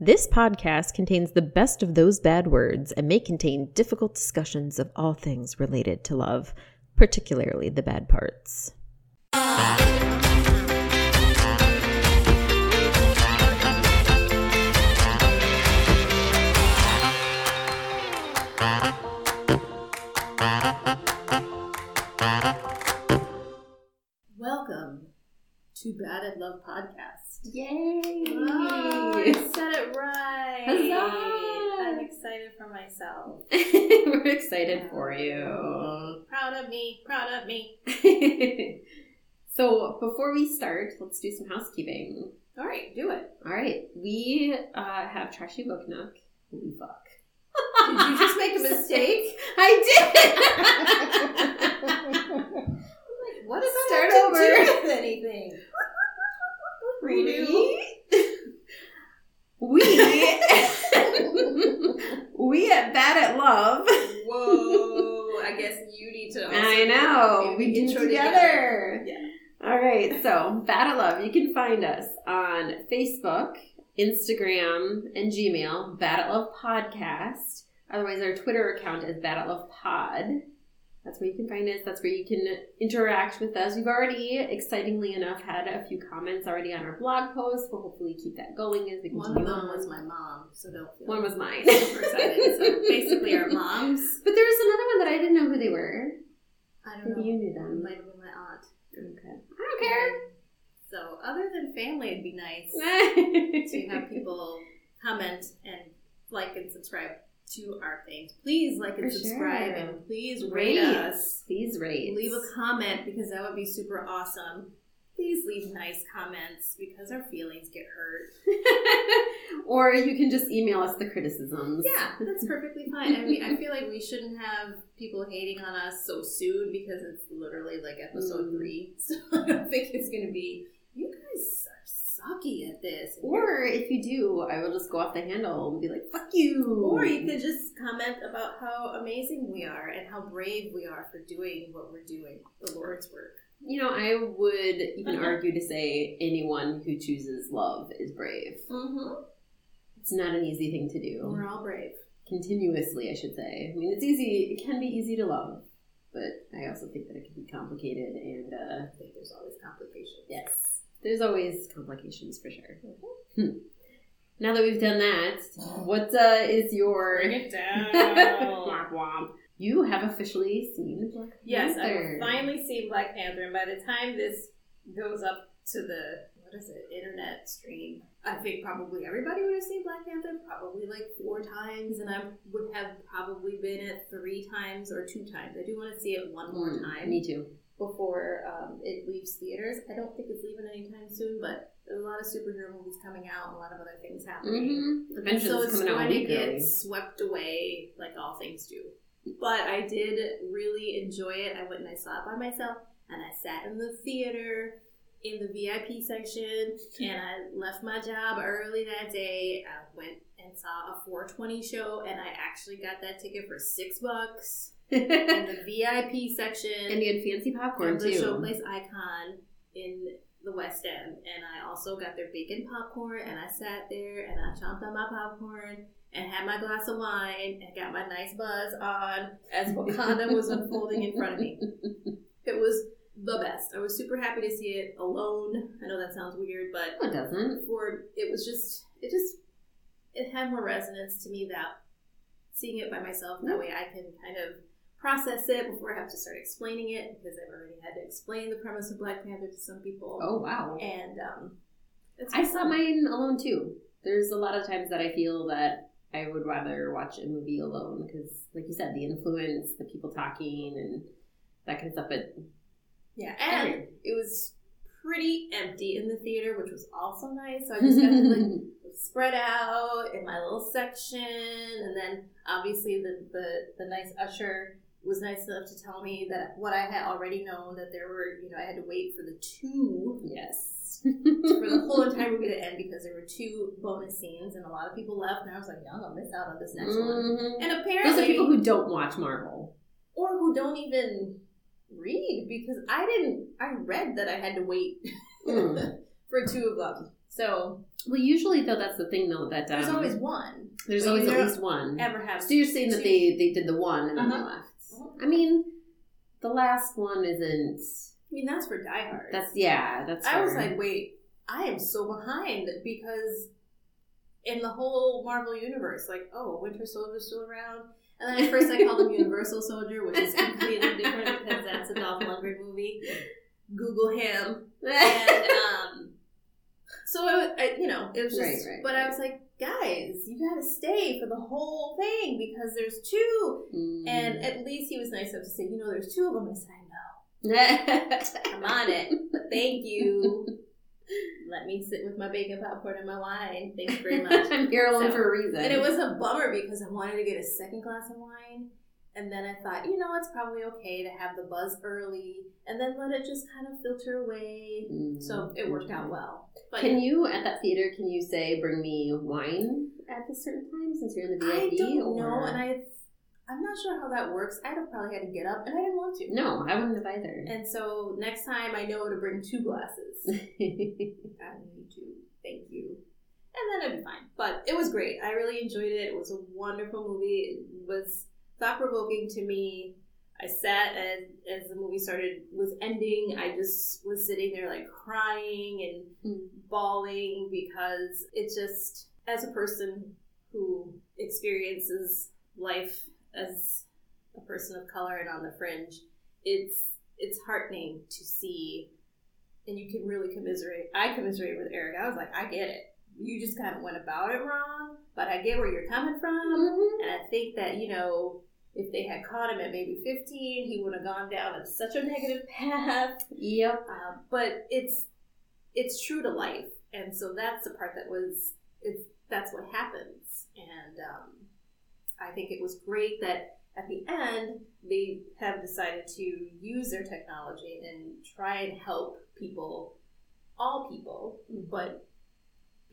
This podcast contains the best of those bad words and may contain difficult discussions of all things related to love, particularly the bad parts. Welcome to Bad at Love podcast. Yay! Oh, I said it right. Huzzah! I'm excited for myself. We're excited for you. Proud of me. Proud of me. so, before we start, let's do some housekeeping. All right, do it. All right, we uh, have Trashy Book Nook. Holy fuck. Did you just make a mistake? I did! I'm like, What does that Start have to over. do with anything? Redo. We, we at Bad at Love. Whoa! I guess you need to. I know. We do intro together. Yeah. All right. So, Bad at Love. You can find us on Facebook, Instagram, and Gmail. Bad at Love Podcast. Otherwise, our Twitter account is Bad at Love Pod. That's where you can find us. That's where you can interact with us. We've already, excitingly enough, had a few comments already on our blog post. We'll hopefully keep that going as we One of them on. was my mom, so don't feel One was mine. excited. So basically, our moms. But there was another one that I didn't know who they were. I don't know. Maybe you knew It them. might have been my aunt. Okay. I don't care. So, other than family, it'd be nice to have people comment and like and subscribe to our things. Please like and For subscribe sure. and please rate us. Please rate. Leave a comment because that would be super awesome. Please leave nice comments because our feelings get hurt. or you can just email us the criticisms. Yeah, that's perfectly fine. I mean, I feel like we shouldn't have people hating on us so soon because it's literally like episode Mm. three. So I don't think it's going to be, you guys sucky at this. Or if you do, I will just go off the handle and be like, fuck you. Or you could just comment about how amazing we are and how brave we are for doing what we're doing, the Lord's work. You know, I would even Uh-huh. argue to say anyone who chooses love is brave. Mm-hmm. It's not an easy thing to do. We're all brave. Continuously, I should say. I mean, it's easy, it can be easy to love, but I also think that it can be complicated and, uh, I think there's always complications. Yes. There's always complications for sure. Hmm. Now that we've done that, what uh, is your. Bring it down. Womp womp. You have officially seen Black yes, Panther. I've finally seen Black Panther, and by the time this goes up to the what is it, internet stream, I think probably everybody would have seen Black Panther probably like four times, and I would have probably been at three times or two times. I do want to see it one more Mm, time. Me too. Before um, it leaves theaters. I don't think it's leaving anytime soon, but there's a lot of superhero movies coming out and a lot of other things happening. Mm-hmm. Avengers so it's going to get early. swept away like all things do. But I did really enjoy it. I went and I saw it by myself, and I sat in the theater in the VIP section, and I left my job early that day. I went and saw a 420 show, and I actually got that ticket for six bucks in the VIP section you had fancy popcorn the too. Showplace Icon in the West End, and I also got their bacon popcorn, and I sat there and I chomped on my popcorn and had my glass of wine and got my nice buzz on as Wakanda was unfolding in front of me. It was the best. I was super happy to see it alone. I know that sounds weird, but it doesn't. for it was just it just it had more resonance to me that seeing it by myself that mm. way I can kind of process it before I have to start explaining it because I've already had to explain the premise of Black Panther to some people. Oh, wow. And um it's I saw fun. mine alone too. There's a lot of times that I feel that I would rather watch a movie alone because, like you said, the influence, the people talking, and that kind of stuff. But Yeah, and it was pretty empty in the theater, which was also nice. So I just got to like spread out in my little section, and then obviously the the, the nice usher was nice enough to tell me that what I had already known that there were you know I had to wait for the two yes. for the whole entire movie to end because there were two bonus scenes and a lot of people left and I was like, "Y'all gonna miss out on this next one." Mhm. And apparently, Those are people who don't watch Marvel. or who don't even read because I didn't. I read that I had to wait Mm. for two of them. So Well, usually though, that's the thing though that um, there's always one. there's always at least one. Ever have So you're saying that they they did the one and then they Uh-huh. left. I mean, the last one isn't. I mean, that's for Die Hard. That's yeah. That's. I was like, wait, I am so behind because in the whole Marvel universe, like, oh, Winter Soldier's still around. And then at first I called him Universal Soldier, which is completely different because that's a Dolph Lundgren movie. Google him. And, um, so, it I, you know, it was just, Right, right, but I was like, guys, you gotta stay for the whole thing because there's two. Mm. And at least he was nice enough to say, you know, there's two of them. I said, I know. I'm on it. But thank you. Let me sit with my bacon popcorn and my wine. Thanks very much. I'm here alone So- for a reason. And it was a bummer because I wanted to get a second glass of wine. And then I thought, you know, it's probably okay to have the buzz early and then let it just kind of filter away. Mm. So it worked out well. But Can you at that theater? Can you say, "Bring me wine" at a certain time since you're in the VIP, I don't or... know, and I, I'm not sure how that works. I'd have probably had to get up, and I didn't want to. no, I wouldn't have either. And so next time I know to bring two glasses. I need to. Thank you. And then I'd be fine. But it was great. I really enjoyed it. It was a wonderful movie. It was thought provoking to me. I sat as as the movie started was ending. I just was sitting there like crying and Mm. bawling because it just as a person who experiences life as a person of color and on the fringe, it's it's heartening to see and you can really commiserate. I commiserate with Eric. I was like, I get it. You just kind of went about it wrong, but I get where you're coming from. Mhm. And I think that, you know, if they had caught him at maybe 15, he would have gone down such a negative path. Yep. Um, but it's it's true to life, and so that's the part that was it's that's what happens. And um, I think it was great that at the end they have decided to use their technology and try and help people, all people, but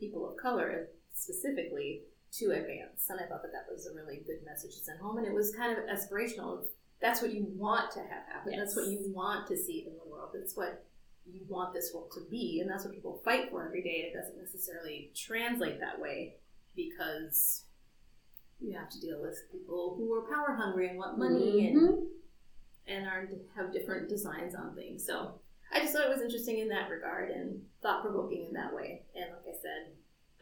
people of color specifically to advance. And I thought that that was a really good message to send home, and it was kind of aspirational. That's what you want to have happen. That's what you want to see in the world. That's what you want this world to be, and that's what people fight for every day. It doesn't necessarily translate that way because you have to deal with people who are power hungry and want money and Mhm. and are have different designs on things. So I just thought it was interesting in that regard and thought provoking in that way. And like I said,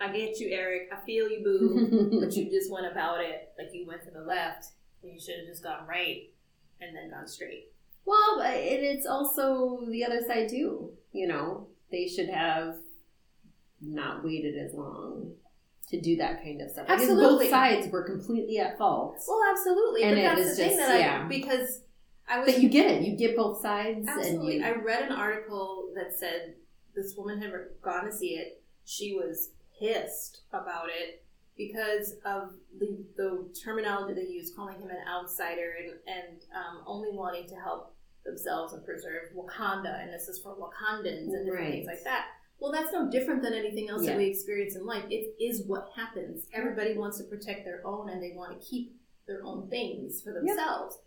I get you, Eric. I feel you, boo. but you just went about it like you went to the left, and you should have just gone right and then gone straight. Well, but it, it's also the other side too. You know, they should have not waited as long to do that kind of stuff. Because Absolutely. both sides were completely at fault. Well, absolutely. And but that's the thing just- that yeah. I because I was But you get it. You get both sides, Absolutely. and I read an article that said this woman had gone to see it. She was pissed about it because of the, the terminology they use, calling him an outsider and, and um, only wanting to help themselves and preserve Wakanda. And this is for Wakandans and different things like that. Well, that's no different than anything else Yeah. that we experience in life. It is what happens. Everybody wants to protect their own and they want to keep their own things for themselves.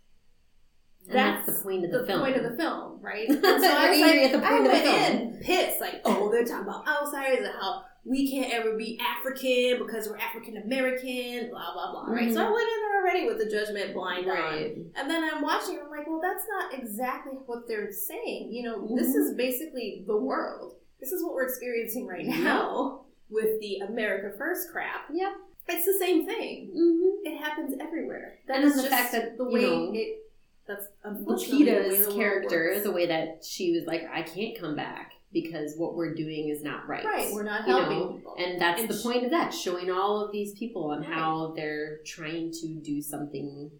And that's the point of the film. point of the film, right? So I was like, at the point I of the went film. in pissed, like, oh, they're talking about outsiders and how we can't ever be African because we're African American, blah blah blah, right? So I went in there already with the judgment blind on, Right. and then I'm watching, and I'm like, well, that's not exactly what they're saying. You know, this Mhm. is basically the world. This is what we're experiencing right now with the America First crap. Yep. It's the same thing. Mm-hmm. It happens everywhere. That And is the fact that, the way know, it. That's Lupita's character, the way that she was like, I can't come back because what we're doing is not right. Right, we're not You helping know, people. And that's And the sh- point of that, showing all of these people on Right. how they're trying to do something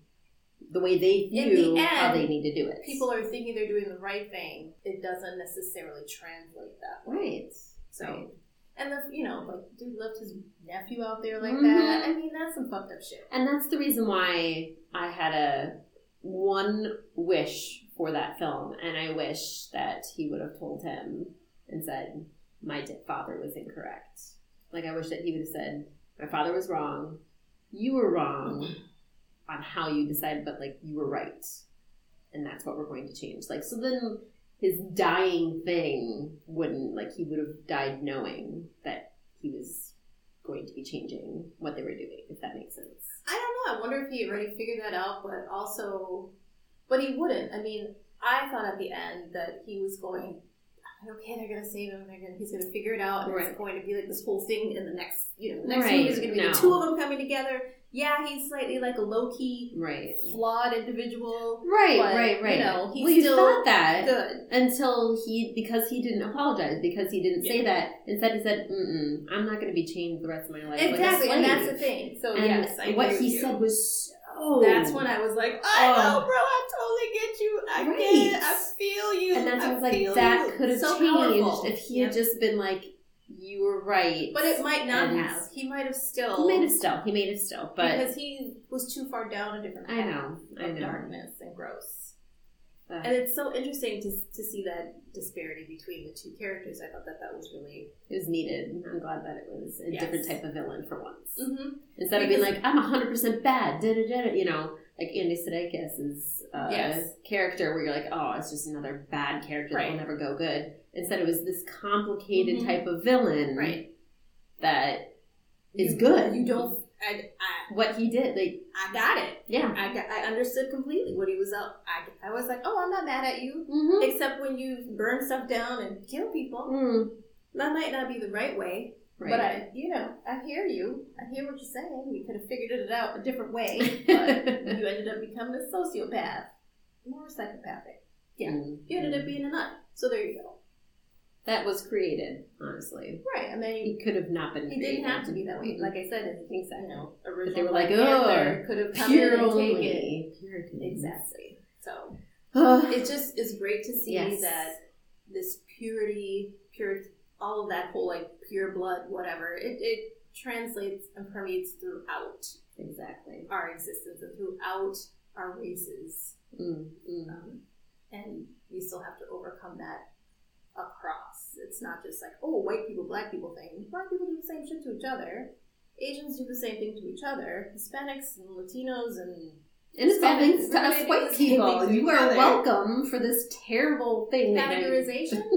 the way they In the view how they need to do it. people are thinking they're doing the right thing. It doesn't necessarily translate that way. right. So, Right. and the you know like dude left his nephew out there like Mhm. that. I mean, that's some fucked up shit. And that's the reason why I had a one wish for that film, and I wish that he would have told him and said, "My father was incorrect." Like I wish that he would have said, "My father was wrong. You were wrong on how you decided, but like you were right, and that's what we're going to change." Like so, then his dying thing wouldn't like he would have died knowing that he was going to be changing what they were doing, if that makes sense. I don't know. I wonder if he already figured that out, but also, but he wouldn't. I mean, I thought at the end that he was going. Okay, they're gonna save him. They're gonna, he's gonna figure it out, and Right. it's going to be like this whole thing in the next, you know, the next Right, movie is gonna be no. the two of them coming together. Yeah, he's slightly like a low key, Right. flawed individual. Right, But, right, right. you know, he's well, you still thought that Good. until he, because he didn't apologize, because he didn't say that. Instead, he said, Mm-mm, "I'm not going to be chained the rest of my life." Exactly, and that's the thing. So And yes, I what he said was That's oh. when I was like, I Oh. know, bro. I totally get you. I Right. get it. I feel you. And that's why I was like, that could have So changed powerful. if he Yep. had just been like, "You were right." But it might not And have. He might have still. He made it still. He made it still. But because he was too far down a different I path know. I know. darkness and gross. Uh, And it's so interesting to to see that disparity between the two characters. I thought that that was really. it was needed. I'm glad that it was a Yes. different type of villain for once. Mm-hmm. Instead of being like, I'm 100% bad, da da da, you know, like Andy Sudeikis' uh, Yes. character where you're like, oh, it's just another bad character that will never go good. Instead, it was this complicated Mhm. type of villain Right. that is You- good. You don't. I, I What he did, like, I got it. yeah. I got, I understood completely what he was up. I I was like, oh, I'm not mad at you. Mm-hmm. Except when you burn stuff down and kill people. Mm, That might not be the right way. right. But I, you know, I hear you. I hear what you're saying. You could have figured it out a different way, but you ended up becoming a sociopath, more psychopathic. Yeah, Mm, you ended up being a nut. So there you go. That was created, honestly. Right. I mean, He could have not been he created. didn't have to be that way. Like I said, it's, Exactly. you know, But original they were like, oh, could have come in pure and taken only. Puritans. exactly. So it just is great to see Yes. that this purity, pure, all of that whole like pure blood, whatever, it, it translates and permeates throughout exactly. our existence and throughout our races. Mm, mm. Um, and we still have to overcome that across. It's not just like, oh, white people, black people thing. Black people do the same shit to each other. Asians do the same thing to each other. Hispanics and Latinos and And it's all thanks to us white does the same people. You are welcome for this terrible thing I- categorization.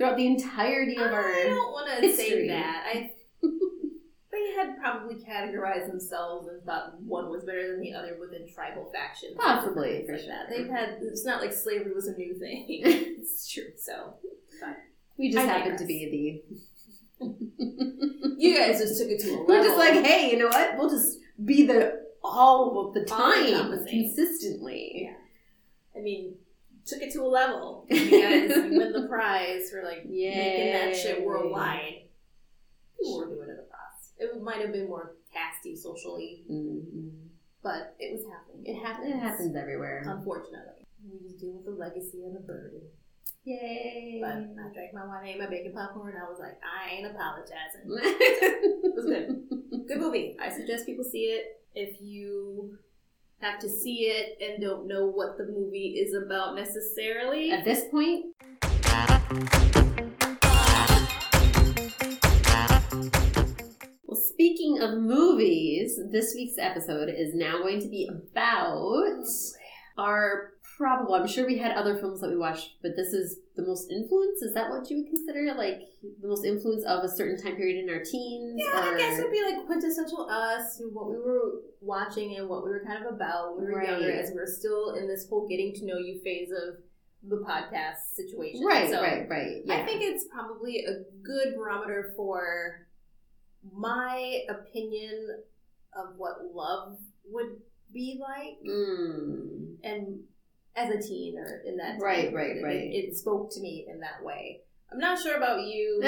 throughout the entirety of our. I don't want to say that. I they had probably categorized themselves and thought one was better than the other within tribal factions. Possibly, for like sure. that. They've had. It's not like slavery was a new thing. it's true. so We just I happen to be the. you guys just took it to a level. We're just like, hey, you know what? We'll just be the all of the time, consistently. I mean, took it to a level. You guys win the prize for like making that shit Yay. worldwide. People were doing it across. It might have been more casty socially, Mm-mm. but it was happening. It happens. It happens everywhere. Unfortunately, we just deal with the legacy and the burden. Yay! But I drank my wine, ate my bacon popcorn, and I was like, I ain't apologizing. It was good. Good movie. I suggest people see it. If you have to see it and don't know what the movie is about necessarily, At this point, well, speaking of movies, this week's episode is now going to be about oh, our probable. I'm sure we had other films that we watched, but this is the most influence. Is that what you would consider like the most influence of a certain time period in our teens? Yeah, I guess it'd be like quintessential us, what we were watching and what we were kind of about when we were younger, as we're still in this whole getting to know you phase of the podcast situation. Right, So right, right. Yeah. I think it's probably a good barometer for my opinion of what love would be like, Mm. and as a teen or in that Right, right, right. It, it spoke to me in that way. I'm not sure about you.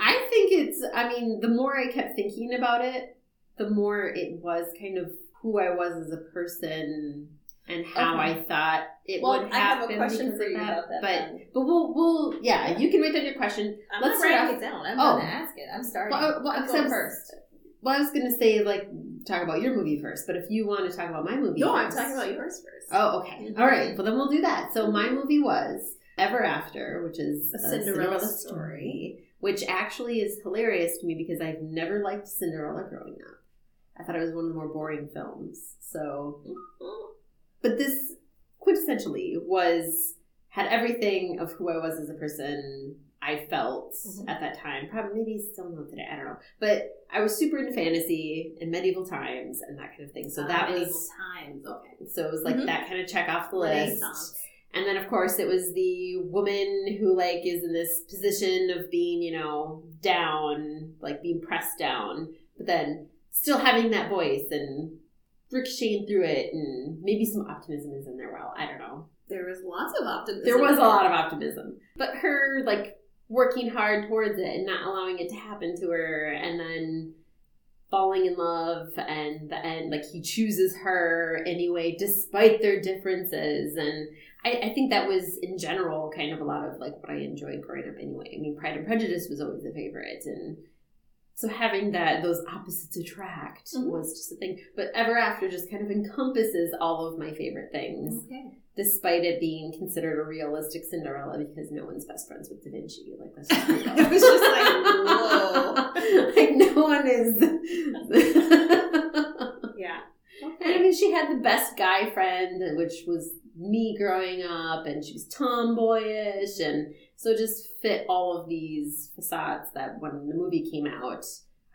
I think it's, I mean, the more I kept thinking about it, the more it was kind of who I was as a person and how Okay. I thought it Well, would I have a question for you that. about that, But, then. but we'll, we'll, yeah, you can write down your question. I'm Let's not writing it down. I'm Oh. going to ask it. I'm starting. Well, uh, well, I'm going first. Well, I was going to say, like, talk about your movie first, but if you want to talk about my movie No, I'm talking about yours first. Oh, okay. Mhm. All right. Well, then we'll do that. So my movie was Ever After, which is A a Cinderella Cinderella, story, which actually is hilarious to me because I've never liked Cinderella growing up. I thought it was one of the more boring films. So, but this quintessentially was had everything of who I was as a person. I felt Mhm. at that time. Probably maybe still not today. I don't know. But I was super into fantasy and medieval times and that kind of thing. So Uh, that medieval was times. Okay. so it was like Mhm. that kind of check off the list. And then of course it was the woman who like is in this position of being, you know, down, like being pressed down, but then still having that voice and ricocheting through it and maybe some optimism is in there well. I don't know. There was lots of optimism. There was a lot of optimism. But her like working hard towards it and not allowing it to happen to her and then falling in love and the end like he chooses her anyway despite their differences and I, I think that was in general kind of a lot of like what I enjoyed growing up anyway. I mean Pride and Prejudice was always a favorite and so having that those opposites attract Mhm. was just a thing. But Ever After just kind of encompasses all of my favorite things Okay. despite it being considered a realistic Cinderella because no one's best friends with Da Vinci. Like that's just. It was just like, whoa. like no one is. Yeah. and I mean, she had the best guy friend, which was me growing up, and she was tomboyish, and so just fit all of these facades that when the movie came out.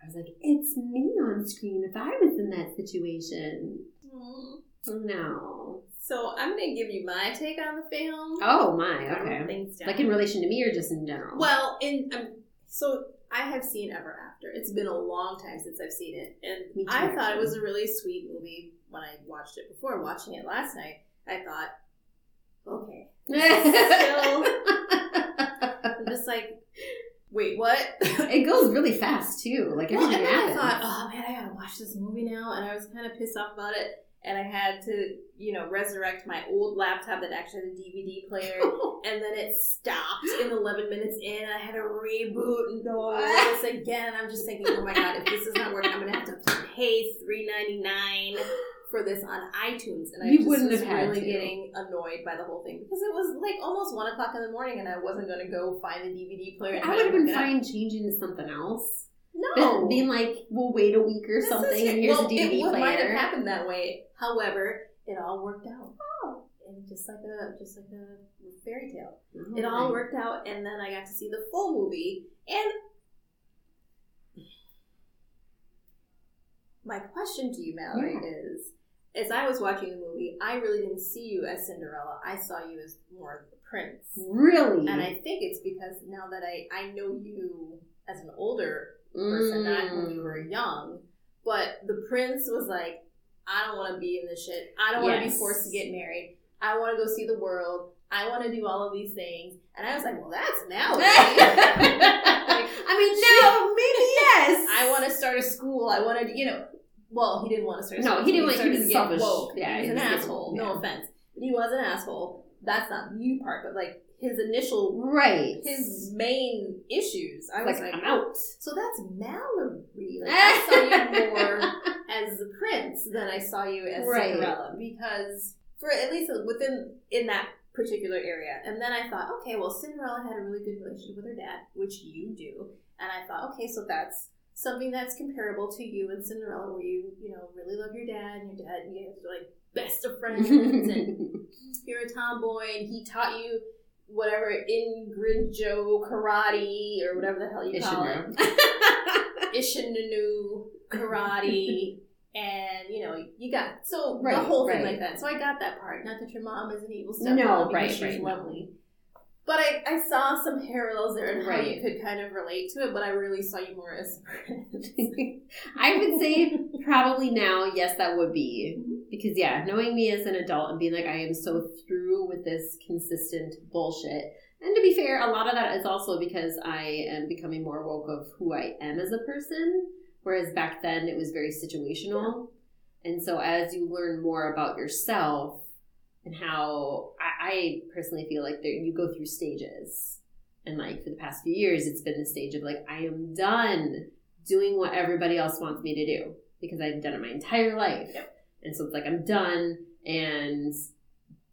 I was like, it's me on screen if I was in that situation. Mm. No. So I'm gonna give you my take on the film. Oh my, okay. Like in relation to me or just in general? Well, in um, so I have seen Ever After. It's been a long time since I've seen it, Me and too, I thought it was a really sweet movie when I watched it before. Watching it last night, I thought, okay, still, I'm just like, wait, what? it goes really fast too. Like Well, everything I thought, oh man, I gotta watch this movie now, and I was kind of pissed off about it. And I had to, you know, resurrect my old laptop that actually had a DVD player. and then it stopped in 11 minutes in. And I had to reboot and go over this again. I'm just thinking, oh my god, if this is not working, I'm gonna have to pay $3.99 for this on iTunes. And I You just wouldn't was have had really to. getting annoyed by the whole thing because it was like almost one o'clock in the morning, and I wasn't gonna go find the DVD player. I would have been it fine changing to something else. No, But being like, we'll wait a week or This something, and here's well, a DVD player. it might have happened that way. However, it all worked out. Oh, and just like a just like a fairy tale, oh, it all worked out. And then I got to see the full movie. And my question to you, Mallory, is: as I was watching the movie, I really didn't see you as Cinderella. I saw you as more of the prince. Really? And I think it's because now that I, I know you as an older person, not when you Mm. were young. But the prince was like, I don't want to be in this shit. I don't want to be forced to get married. I want to go see the world. I want to do all of these things. And I was like, well, that's Mallory. I mean, now, maybe yes. I want to start a school. I want to, you know. Well, he didn't want to start. No, he didn't want- was to get woke. Yeah, he was an asshole. yeah. No offense, but he was an asshole. That's not you part, but like his initial, Right. his main issues. I was like, like, I'm out. So that's Mallory. Like, I saw you more as the prince than I saw you as Right. Cinderella because for at least within in that particular area. And then I thought, okay, well Cinderella had a really good relationship with her dad, which you do. And I thought, okay, so that's something that's comparable to you and Cinderella, where you you know really love your dad, and your dad and you guys are like best of friends, and you're a tomboy, and he taught you. Whatever Ingrinjo karate or whatever the hell you call it, Ishinu. Ishinunu karate, and you know you got so Right, the whole thing like that. So I got that part. Not that your mom is an evil No, stepmom because right, she's right, no. But I, I saw some parallels there and how Right. you could kind of relate to it, but I really saw you more as I would say probably now, yes, that would be. Mhm. Because, yeah, knowing me as an adult and being like, I am so through with this consistent bullshit. And to be fair, a lot of that is also because I am becoming more woke of who I am as a person. Whereas back then it was very situational. And so as you learn more about yourself and how I, I personally feel like there, you go through stages. And like for the past few years, it's been the stage of like, I am done doing what everybody else wants me to do because I've done it my entire life. Yep. And so it's like I'm done and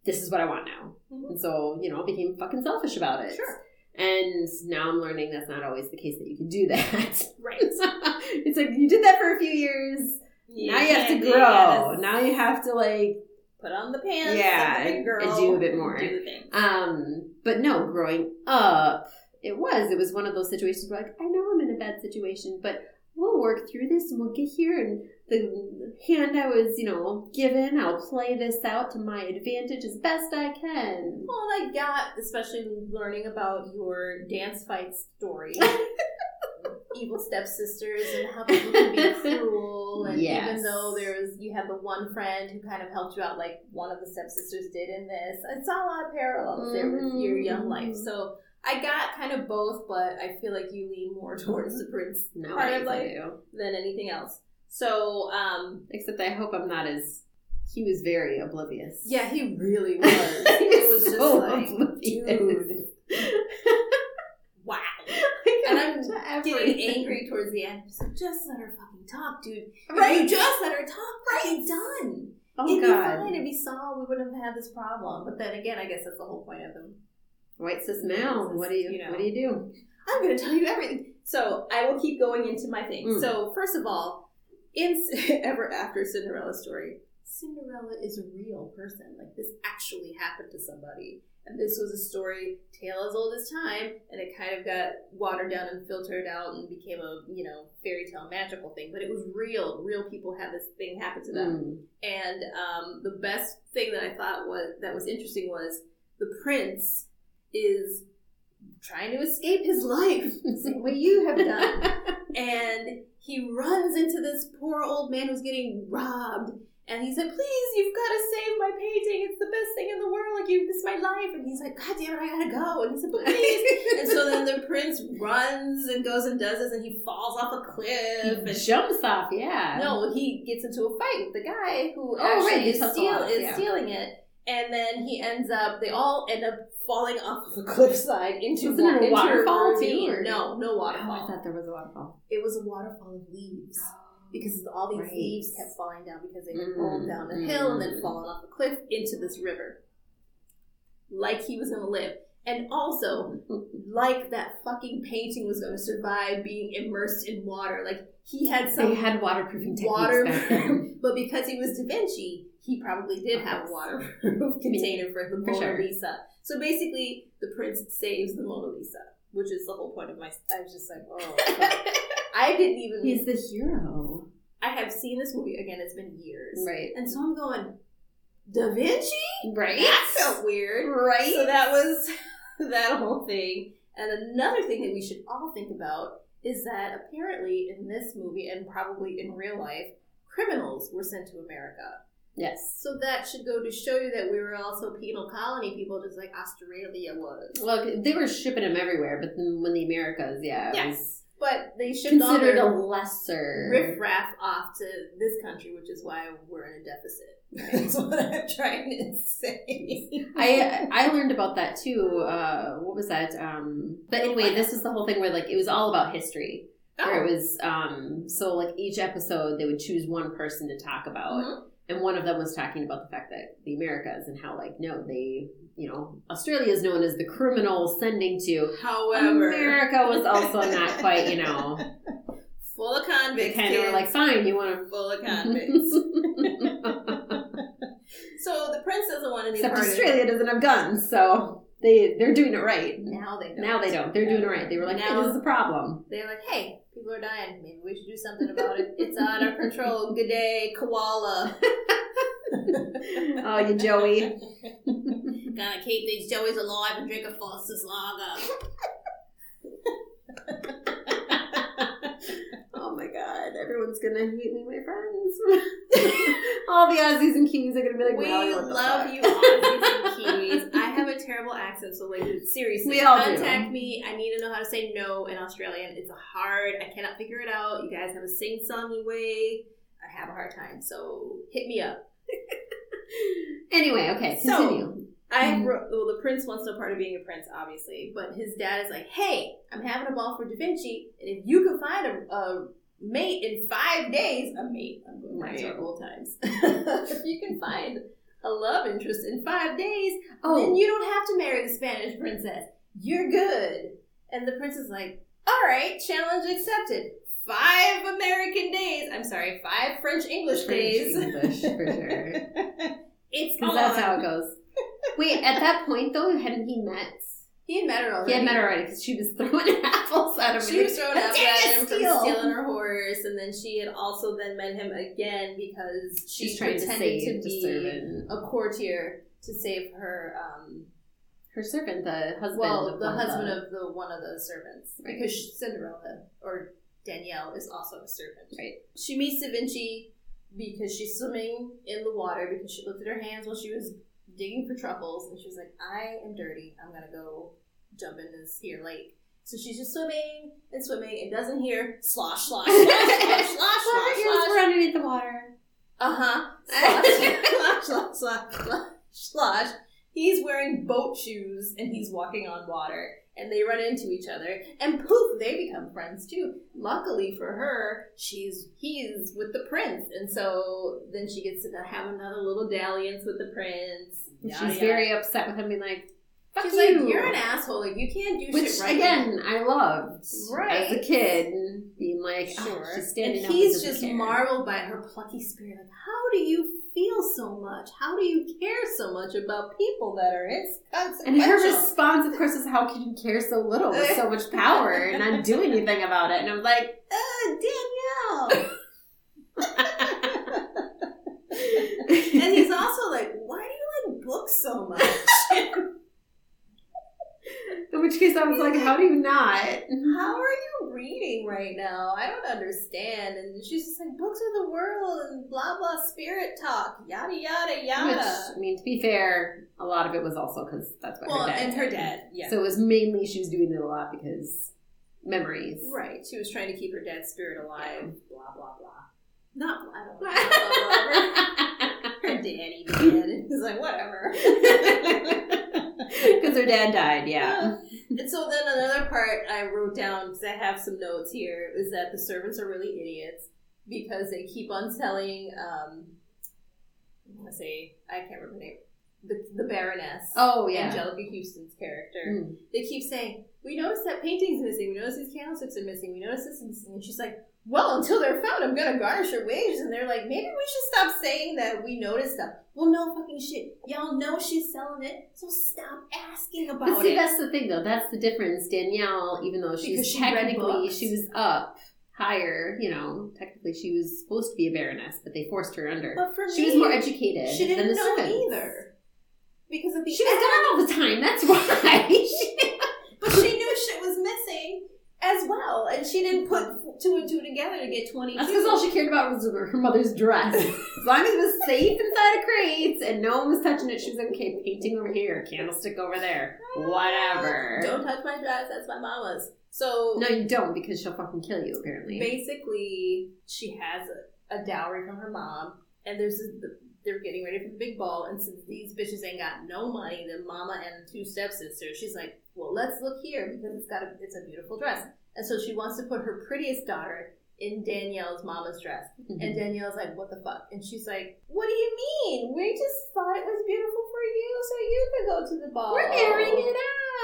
this is what I want now. Mhm. And so, you know, I became fucking selfish about it. Sure. And now I'm learning that's not always the case that you can do that. Right. it's like you did that for a few years. now you have to grow. Now you have to like put on the pants, Yeah, and- girl, and do a bit more. do the thing. um but no, growing up it was. It was one of those situations where, like, I know I'm in a bad situation, but we'll work through this and we'll get here. And the hand I was, you know, given, I'll play this out to my advantage as best I can. Well, I got especially learning about your dance fight story. evil stepsisters and how people can be cruel and Yes. even though there was you had the one friend who kind of helped you out like one of the stepsisters did in this i saw a lot of parallels there with your young life Mhm. so i got kind of both but i feel like you lean more towards the prince No, part of life do. than anything else so um Except I hope I'm not as. He was very oblivious. yeah he really was it was just So like oblivious. dude getting angry towards the end. Just, like, just let her fucking talk, dude. Right. You just let her talk. Right. done. Oh It'd be God. fine if we saw. We wouldn't have had this problem. But then again, I guess that's the whole point of them. White sis now. What do you, You know. What do you do? I'm going to tell you everything. So I will keep going into my thing. Mm. So first of all, in Ever After Cinderella story, Cinderella is a real person. Like this actually happened to somebody. And this was a story, tale as old as time, and it kind of got watered down and filtered out and became a, you know, fairy tale magical thing. But it was real. Real people had this thing happen to them. Mm. And um, the best thing that I thought was that was interesting was the prince is trying to escape his life, the same way you have done. and he runs into this poor old man who's getting robbed. And he's like, please, you've got to save my painting. It's the best thing in the world. Like, you, this is my life. And he's like, God damn it, I gotta go. And he said, but please. and so then the prince runs and goes and does this, and he falls off a cliff. He And jumps off. Yeah. no, he gets into a fight with the guy who Oh, right, actually he is, steal, is yeah. stealing it. And then he ends up, they all end up falling off of a cliffside into, Wasn't a waterfall, too, or- No, no Oh, waterfall. I thought there was a waterfall. it was a waterfall of leaves. Because all these Right. leaves kept falling down because they Mm, were rolled down a hill and then mm. fallen off a cliff into this river. Like he was going to live. And also, like that fucking painting was going to survive being immersed in water. Like he had some They had waterproofing water, but because he was Da Vinci, he probably did have a waterproof container for the For Mona sure. Lisa. So basically, the prince saves the Mona Lisa, which is the whole point of my. I was just like, oh. I didn't even. He's the hero. I have seen this movie again. It's been years, Right. and so I'm going, Da Vinci. Right. That felt weird. Right. So that was that whole thing. And another thing that we should all think about is that apparently in this movie and probably in real life, criminals were sent to America. Yes. So that should go to show you that we were also penal colony people, just like Australia was. Well, they were shipping them everywhere, but then when the Americas, yeah, yes, but they should all considered a their lesser. riffraff off to this country, which is why we're in a deficit. That's what I'm trying to say. I I learned about that too. Uh, what was that? Um, but anyway, this was the whole thing where like it was all about history. Where it was um, so like each episode they would choose one person to talk about, Mhm. And one of them was talking about the fact that the Americas and how like no they you know Australia is known as the criminal sending to However, America was also not quite you know full of they convicts. kind of were like fine you want a full of convicts. so the prince doesn't want any except part of Australia doesn't have guns so they they're doing it right Now they don't. now they don't they're doing it right they were like hey, Now- this is a problem They're like, hey, people are dying. Maybe we should do something about it. It's out of control. Good day, koala. oh you Joey Gonna keep these joeys alive and drink a Foster's lager. Oh my god, everyone's gonna hate me, my friends. All the Aussies and Kiwis are gonna be like, we "Well, what the love you, Aussies and Kiwis. I have a terrible accent, so like seriously, We all do. contact me. I need to know how to say no in Australian. It's hard. I cannot figure it out. You guys have a sing-songy way. I have a hard time, so hit me up. Anyway, okay, So- I Mhm. wrote, well, the prince wants no part of being a prince, obviously, but his dad is like, "Hey, I'm having a ball for Da Vinci, and if you can find a, a mate in five days, a mate, I'm going back to our old times. if you can find a love interest in five days, Oh. then you don't have to marry the Spanish princess. You're good." And the prince is like, "All right, challenge accepted." Five American days. I'm sorry, five French English French days. English, for sure. it's Because that's how it goes. Wait, at that point though, hadn't he met He had met her He already. had met her already because she was throwing apples at him. She was throwing apples at him for steal." stealing her horse, and then she had also then met him again because she She's trying to save to be servant. a courtier to save her. Um, Her servant, the husband. well, of the husband of the one of the servants, Right. because Cinderella or Danielle is also a servant. Right. She meets Da Vinci because she's swimming in the water because she looked at her hands while she was digging for truffles, and she was like, "I am dirty. I'm gonna go jump in this here lake." So she's just swimming and swimming and doesn't hear slosh, slosh, slosh, slosh, slosh, slosh, were underneath the water. Uh huh. Slosh, slosh, slosh, slosh, slosh. He's wearing boat shoes and he's walking on water. And they run into each other, and poof, they become friends too. Luckily for her, she's he's with the prince, and so then she gets to have another little dalliance with the prince. Yada, She's yada. very upset with him, being like, "Fuck She's you." like, "You're an asshole. Like you can't do Which shit right." again, I loved Right. as a kid, being like, "Oh, Sure. she's standing and up he's just care." marveled by her plucky spirit. Like, how do you feel so much? How do you care so much about people that are inconsequential? And her response, of course, is, "How can you care so little with so much power and not do anything about it?" And I'm like, uh, Danielle. and he's also like, why do you like books so much? Which case, I was like, "How do you not?" How are you reading right now? I don't understand. And she's just like, books are the world and blah blah spirit talk, yada yada Which, yada. I mean, to be fair, a lot of it was also because that's what well, her dad and her dad, yeah. So it was mainly she was doing it a lot because memories. Right. She was trying to keep her dad's spirit alive. Blah blah blah. Not I don't know. Blah, blah, blah. her daddy did. He's like whatever. Because her dad died, yeah. And so then another part I wrote down because I have some notes here is that the servants are really idiots because they keep on telling. Um, I want to say I can't remember her name. The, the Baroness. Oh, yeah. Anjelica Huston's character. Mm. they keep saying, "We noticed that painting's missing. We noticed these candlesticks are missing. We noticed this is missing." And she's like, "Well, until they're found, I'm gonna garnish your wages." And they're like, "Maybe we should stop saying that we noticed stuff." Well, no fucking shit. Y'all know she's selling it, so stop asking about But see, it. that's the thing, though. That's the difference. Danielle, even though she's she technically she was up higher, you know, technically she was supposed to be a baroness, but they forced her under. But for She me, was more educated She didn't the know servants. either. Because at the She was gone all the time. That's why. but she knew shit was missing as well, and she didn't put two and two together to get twenty-two. That's because all she cared about was her mother's dress. as long as it was safe inside of crates and no one was touching it, she was like, okay, painting over here, candlestick over there, whatever. Ah, don't touch my dress. That's my mama's. So No, you don't because she'll fucking kill you. Apparently. basically, she has a, a dowry from her mom, and there's this, they're getting ready for the big ball, and since these bitches ain't got no money, the mama and two stepsisters, she's like, well, let's look here because it's got a it's a beautiful dress, and so she wants to put her prettiest daughter in Danielle's mama's dress. Mhm. And Danielle's like, what the fuck? And she's like, what do you mean? We just thought it was beautiful for you so you could go to the ball. We're airing it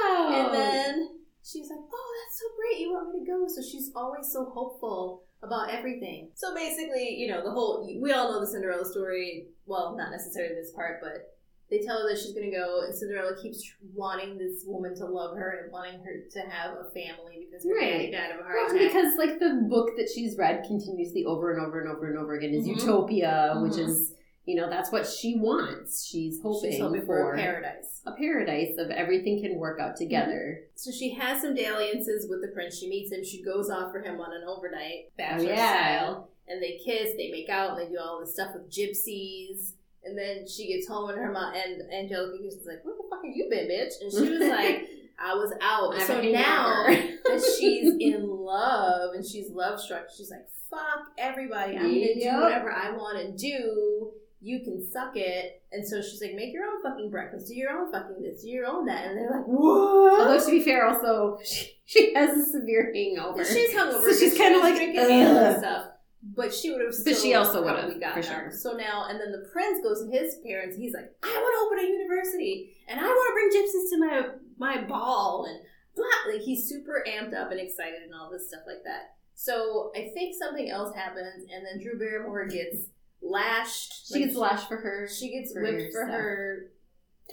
out. And then she's like, oh, that's so great. You want me to go? So she's always so hopeful about everything. So basically, you know, the whole, we all know the Cinderella story. Well, not necessarily this part, but they tell her that she's going to go, and Cinderella keeps wanting this woman to love her and wanting her to have a family because her daddy Right. died of a heart Well, attack. because like the book that she's read continuously over and over and over and over again is Mhm. Utopia, which Mhm. is you know that's what she wants. She's hoping, she's hoping for, a paradise. a paradise of everything can work out together. So she has some dalliances with the prince. She meets him. She goes off for him on an overnight, Oh bachelor yeah, style. And they kiss, they make out, and they do all this stuff with gypsies. And then she gets home and her mom and Anjelica Huston's like, "Where the fuck have you been, bitch?" And she was like, "I was out." I'm so now that she's in love and she's love struck, she's like, "Fuck everybody! I'm gonna Yep. do whatever I want to do. You can suck it." And so she's like, "Make your own fucking breakfast. Do your own fucking this. Do your own that." And they're like, "What?" Although to be fair, also she, she has a severe hangover. She's hungover. So she's kinda like, drinking and stuff. But she would have. But she also would've, gotten for sure. So now, and then the prince goes to his parents. He's like, "I want to open a university, and I want to bring gypsies to my my ball, and blah." Like he's super amped up and excited and all this stuff like that. So I think something else happens, and then Drew Barrymore gets lashed. She Like, gets lashed for her. She gets for whipped for stuff. her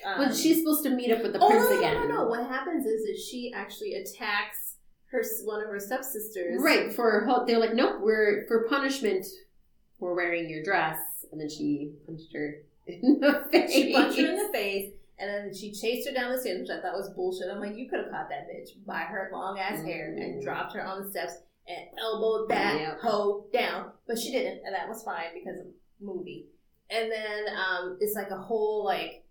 Um, Well, she's supposed to meet up with the oh, prince no, no, again. No, no, no. What happens is, that she actually attacks her one of her stepsisters. Right, for her, they're like, nope, we're for punishment, we're wearing your dress, and then she punched her in the face. She punched her in the face, and then she chased her down the stairs, which I thought was bullshit. I'm like, you could have caught that bitch by her long ass hair and Mhm. dropped her on the steps and elbowed that Yep. hoe down. But she didn't, and that was fine because of movie. And then um, it's like a whole like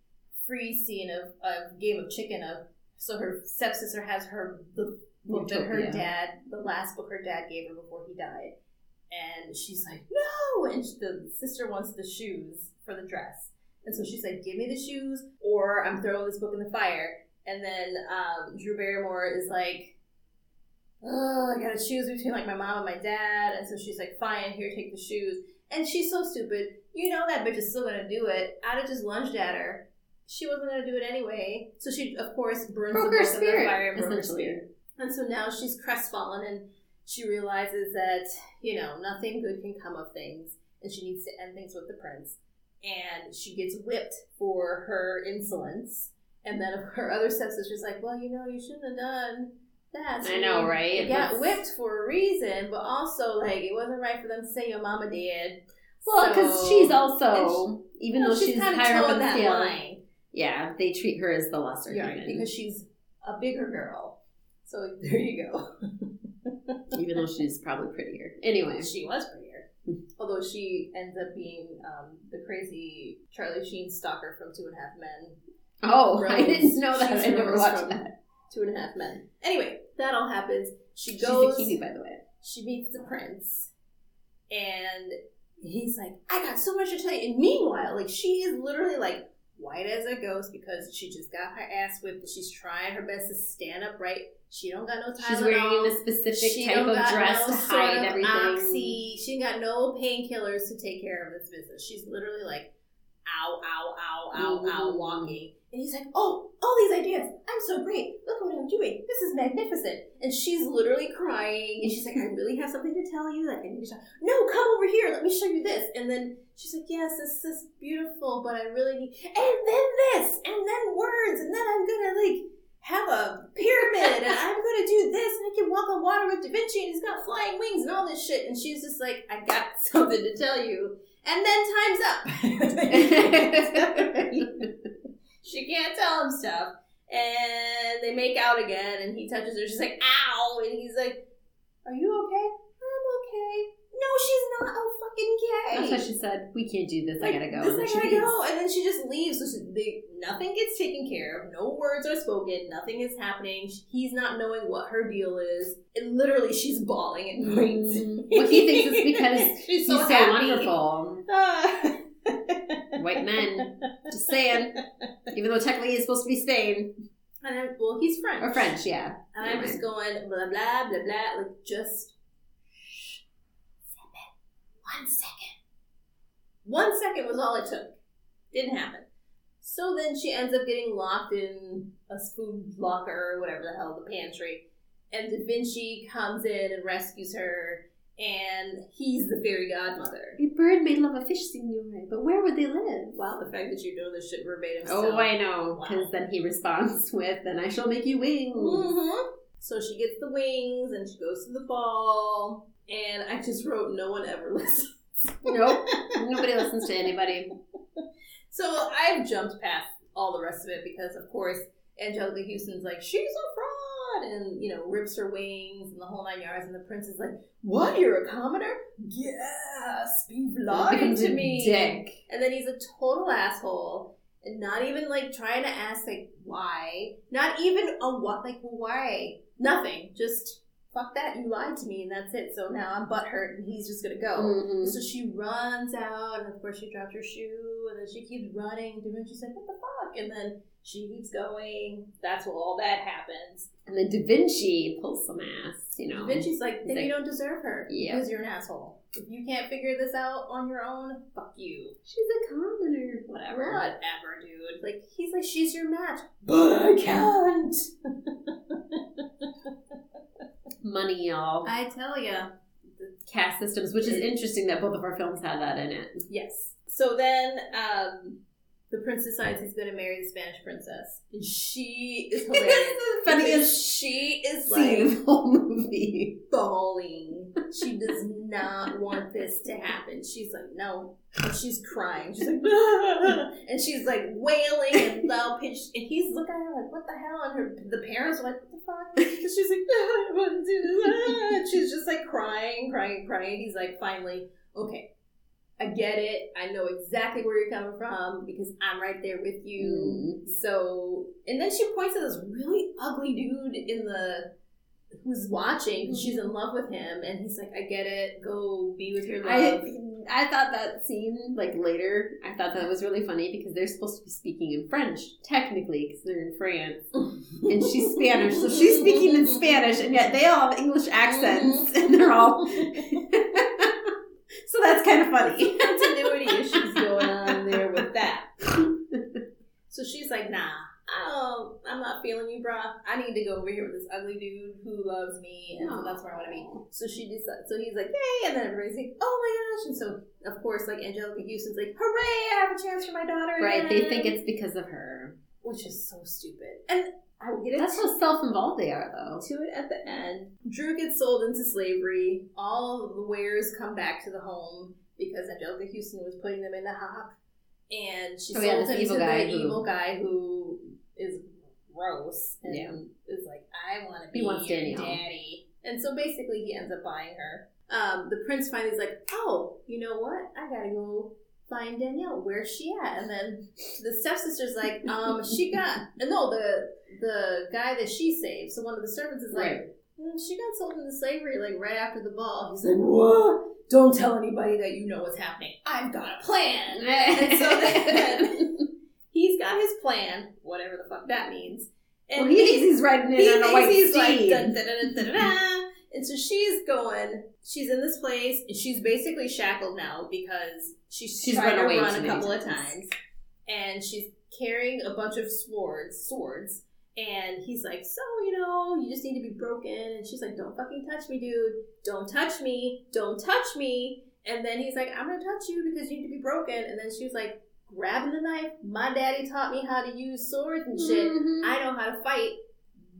free scene of a game of chicken of so her stepsister has her the book that her dad the last book her dad gave her before he died and she's like no! And the sister wants the shoes for the dress. And so she's like give me the shoes or i'm throwing this book in the fire. And then um, drew barrymore is like oh i gotta choose between like my mom and my dad. And so she's like fine here take the shoes. And she's so stupid. You know that bitch is still gonna do it. I'd have just lunged at her. She wasn't gonna do it anyway. So she of course burns Broke the book in the fire and broke her spirit and so now she's crestfallen and she realizes that, you know, nothing good can come of things and she needs to end things with the prince. And she gets whipped for her insolence. And then her other stepsister's like, well, you know, you shouldn't have done that. I know, right? They got That's- whipped for a reason, but also, like, it wasn't right for them to say your mama did. Well, because So- she's also, even you know, though she's, kinda higher up towing in the that scale, line. yeah, they treat her as the lesser Yeah, human, because she's a bigger girl. So there you go. even though she's probably prettier. Anyway, She was prettier. Although she ends up being um, the crazy Charlie Sheen stalker from Two and a Half Men. oh, I Rose. didn't know that. She's I never Rose watched that. Two and a Half Men. Anyway, that all happens. She goes. She's a kiwi, by the way. She meets the prince, and he's like, "I got so much to tell you." And meanwhile, like she is literally like white as a ghost because she just got her ass whipped. She's trying her best to stand upright. She don't got no Tylenol. She's wearing a specific She type of dress no to hide everything. Oxy. She ain't got no painkillers to take care of this business. She's literally like, ow, ow, ow, ow, ow, walking. And he's like, oh, all these ideas. I'm so great. Look what I'm doing. This is magnificent. And she's literally crying. And she's like, I really have something to tell you. Like, I need to talk. No, come over here. Let me show you this. And then she's like, yes, this is beautiful, but I really need. And then this. And then words. And then I'm going to, like, have a pyramid and I'm gonna do this and I can walk on water with Da Vinci and he's got flying wings and all this shit and she's just like, I got something to tell you. And then time's up. she can't tell him stuff. And they make out again and he touches her. She's like, ow. And he's like, Are you okay? I'm okay. No, she's not oh fucking gay. That's why she said, "We can't do this. I gotta go." This I gotta leaves. go, and then she just leaves. So she, they, nothing gets taken care of. No words are spoken. Nothing is happening. He's not knowing what her deal is. And literally, she's bawling at points. Mm. Well, he thinks it's because she's He's so, wonderful. Ah. White men. Just saying. Even though technically he's supposed to be Spain And I'm, well, he's French. or French, yeah. And I'm just going blah blah blah blah. Like just shh, one second. One second was all it took. Didn't happen. So then she ends up getting locked in a food locker or whatever the hell, the pantry. And Da Vinci comes in and rescues her, and he's the fairy godmother. A bird made love a fish, signore, but where would they live? Wow, the fact that you know this shit verbatim. Oh, still. I know, Wow. because then he responds with, "Then I shall make you wings." hmm So she gets the wings and she goes to the ball. And I just wrote, no one ever listens. Nope, nobody listens to anybody. So I've jumped past all the rest of it because, of course, Anjelica Huston's like, she's a fraud, and, you know, rips her wings and the whole nine yards. And the prince is like, what? You're a commoner? Yes, be lying Becomes to me. dick. And then he's a total asshole and not even like trying to ask like why. Not even a what like why. Nothing. Just fuck that, you lied to me and that's it. So now I'm butthurt and he's just gonna go. Mhm. So she runs out and of course she drops her shoe and then she keeps running. Da she's like, What the fuck? And then she keeps going. That's where all that happens. And then Da Vinci pulls some ass, you know. Da Vinci's like, then He's you don't deserve her. Yeah. Because you're an asshole. If you can't figure this out on your own, fuck you. She's a commoner. Whatever. Whatever, dude. Like he's like, she's your match, but I can't. Money, y'all. I tell ya. Caste systems, which is interesting that both of our films had that in it. Yes. So then, um, the prince decides he's going to marry the Spanish princess. And she is hilarious. the funniest she is scene like the whole movie. bawling. She does not want this to happen. She's like, no. And she's crying. She's like, and she's like wailing and loud pitched. And he's looking at her like, what the hell? And her the parents are like, fuck? And she's like, I want to do that. She's just like crying, crying, crying. He's like, finally, okay. I get it. I know exactly where you're coming from because I'm right there with you. Mm. So, and then she points at this really ugly dude in the who's watching. She's in love with him, and he's like, "I get it. Go be with your love." I thought that scene like later. I thought that was really funny because they're supposed to be speaking in French technically because they're in France and she's Spanish, so she's speaking in Spanish, and yet they all have English accents, mm-hmm. and they're all. so that's kind of funny. continuity issues going on there with that. So she's like, "Nah, I don't. I'm not feeling you, bruh. I need to go over here with this ugly dude who loves me, and so that's where I want to be." So she decides. So he's like, "Yay!" And then everybody's like, "Oh my gosh!" And so of course, like Anjelica Huston's like, "Hooray! I have a chance for my daughter." Right? They think it's because of her. which is so stupid. And I will get That's how self-involved they are, though. to it at the end. Drew gets sold into slavery. All the wares come back to the home because Anjelica Huston was putting them in the hock. And she Oh, sold yeah, this him evil to guy the who- evil guy who is gross and Yeah. is like, I want to be He wants your Danielle. daddy. And so basically he ends up buying her. Um, the prince finally is like, oh, you know what? I gotta go find Danielle. Where's she at? And then the stepsister's like, um, she got no the the guy that she saved. So one of the servants is like, Right. "Mm, she got sold into slavery like right after the ball. He's like, what? Don't tell anybody that you know what's happening. I've got a plan. And so then he's got his plan, whatever the fuck that means. And well, he thinks he's riding in he on a white he's steed. like dun, dun, dun, and so she's going she's in this place and she's basically shackled now because she's, She's tried run to run a couple of times. times. And she's carrying a bunch of swords swords. And he's like so you know you just need to be broken. And she's like don't fucking touch me dude. Don't touch me. Don't touch me. And then he's like i'm gonna touch you because you need to be broken. And then she was like grabbing the knife my daddy taught me how to use swords and shit Mhm. I know how to fight.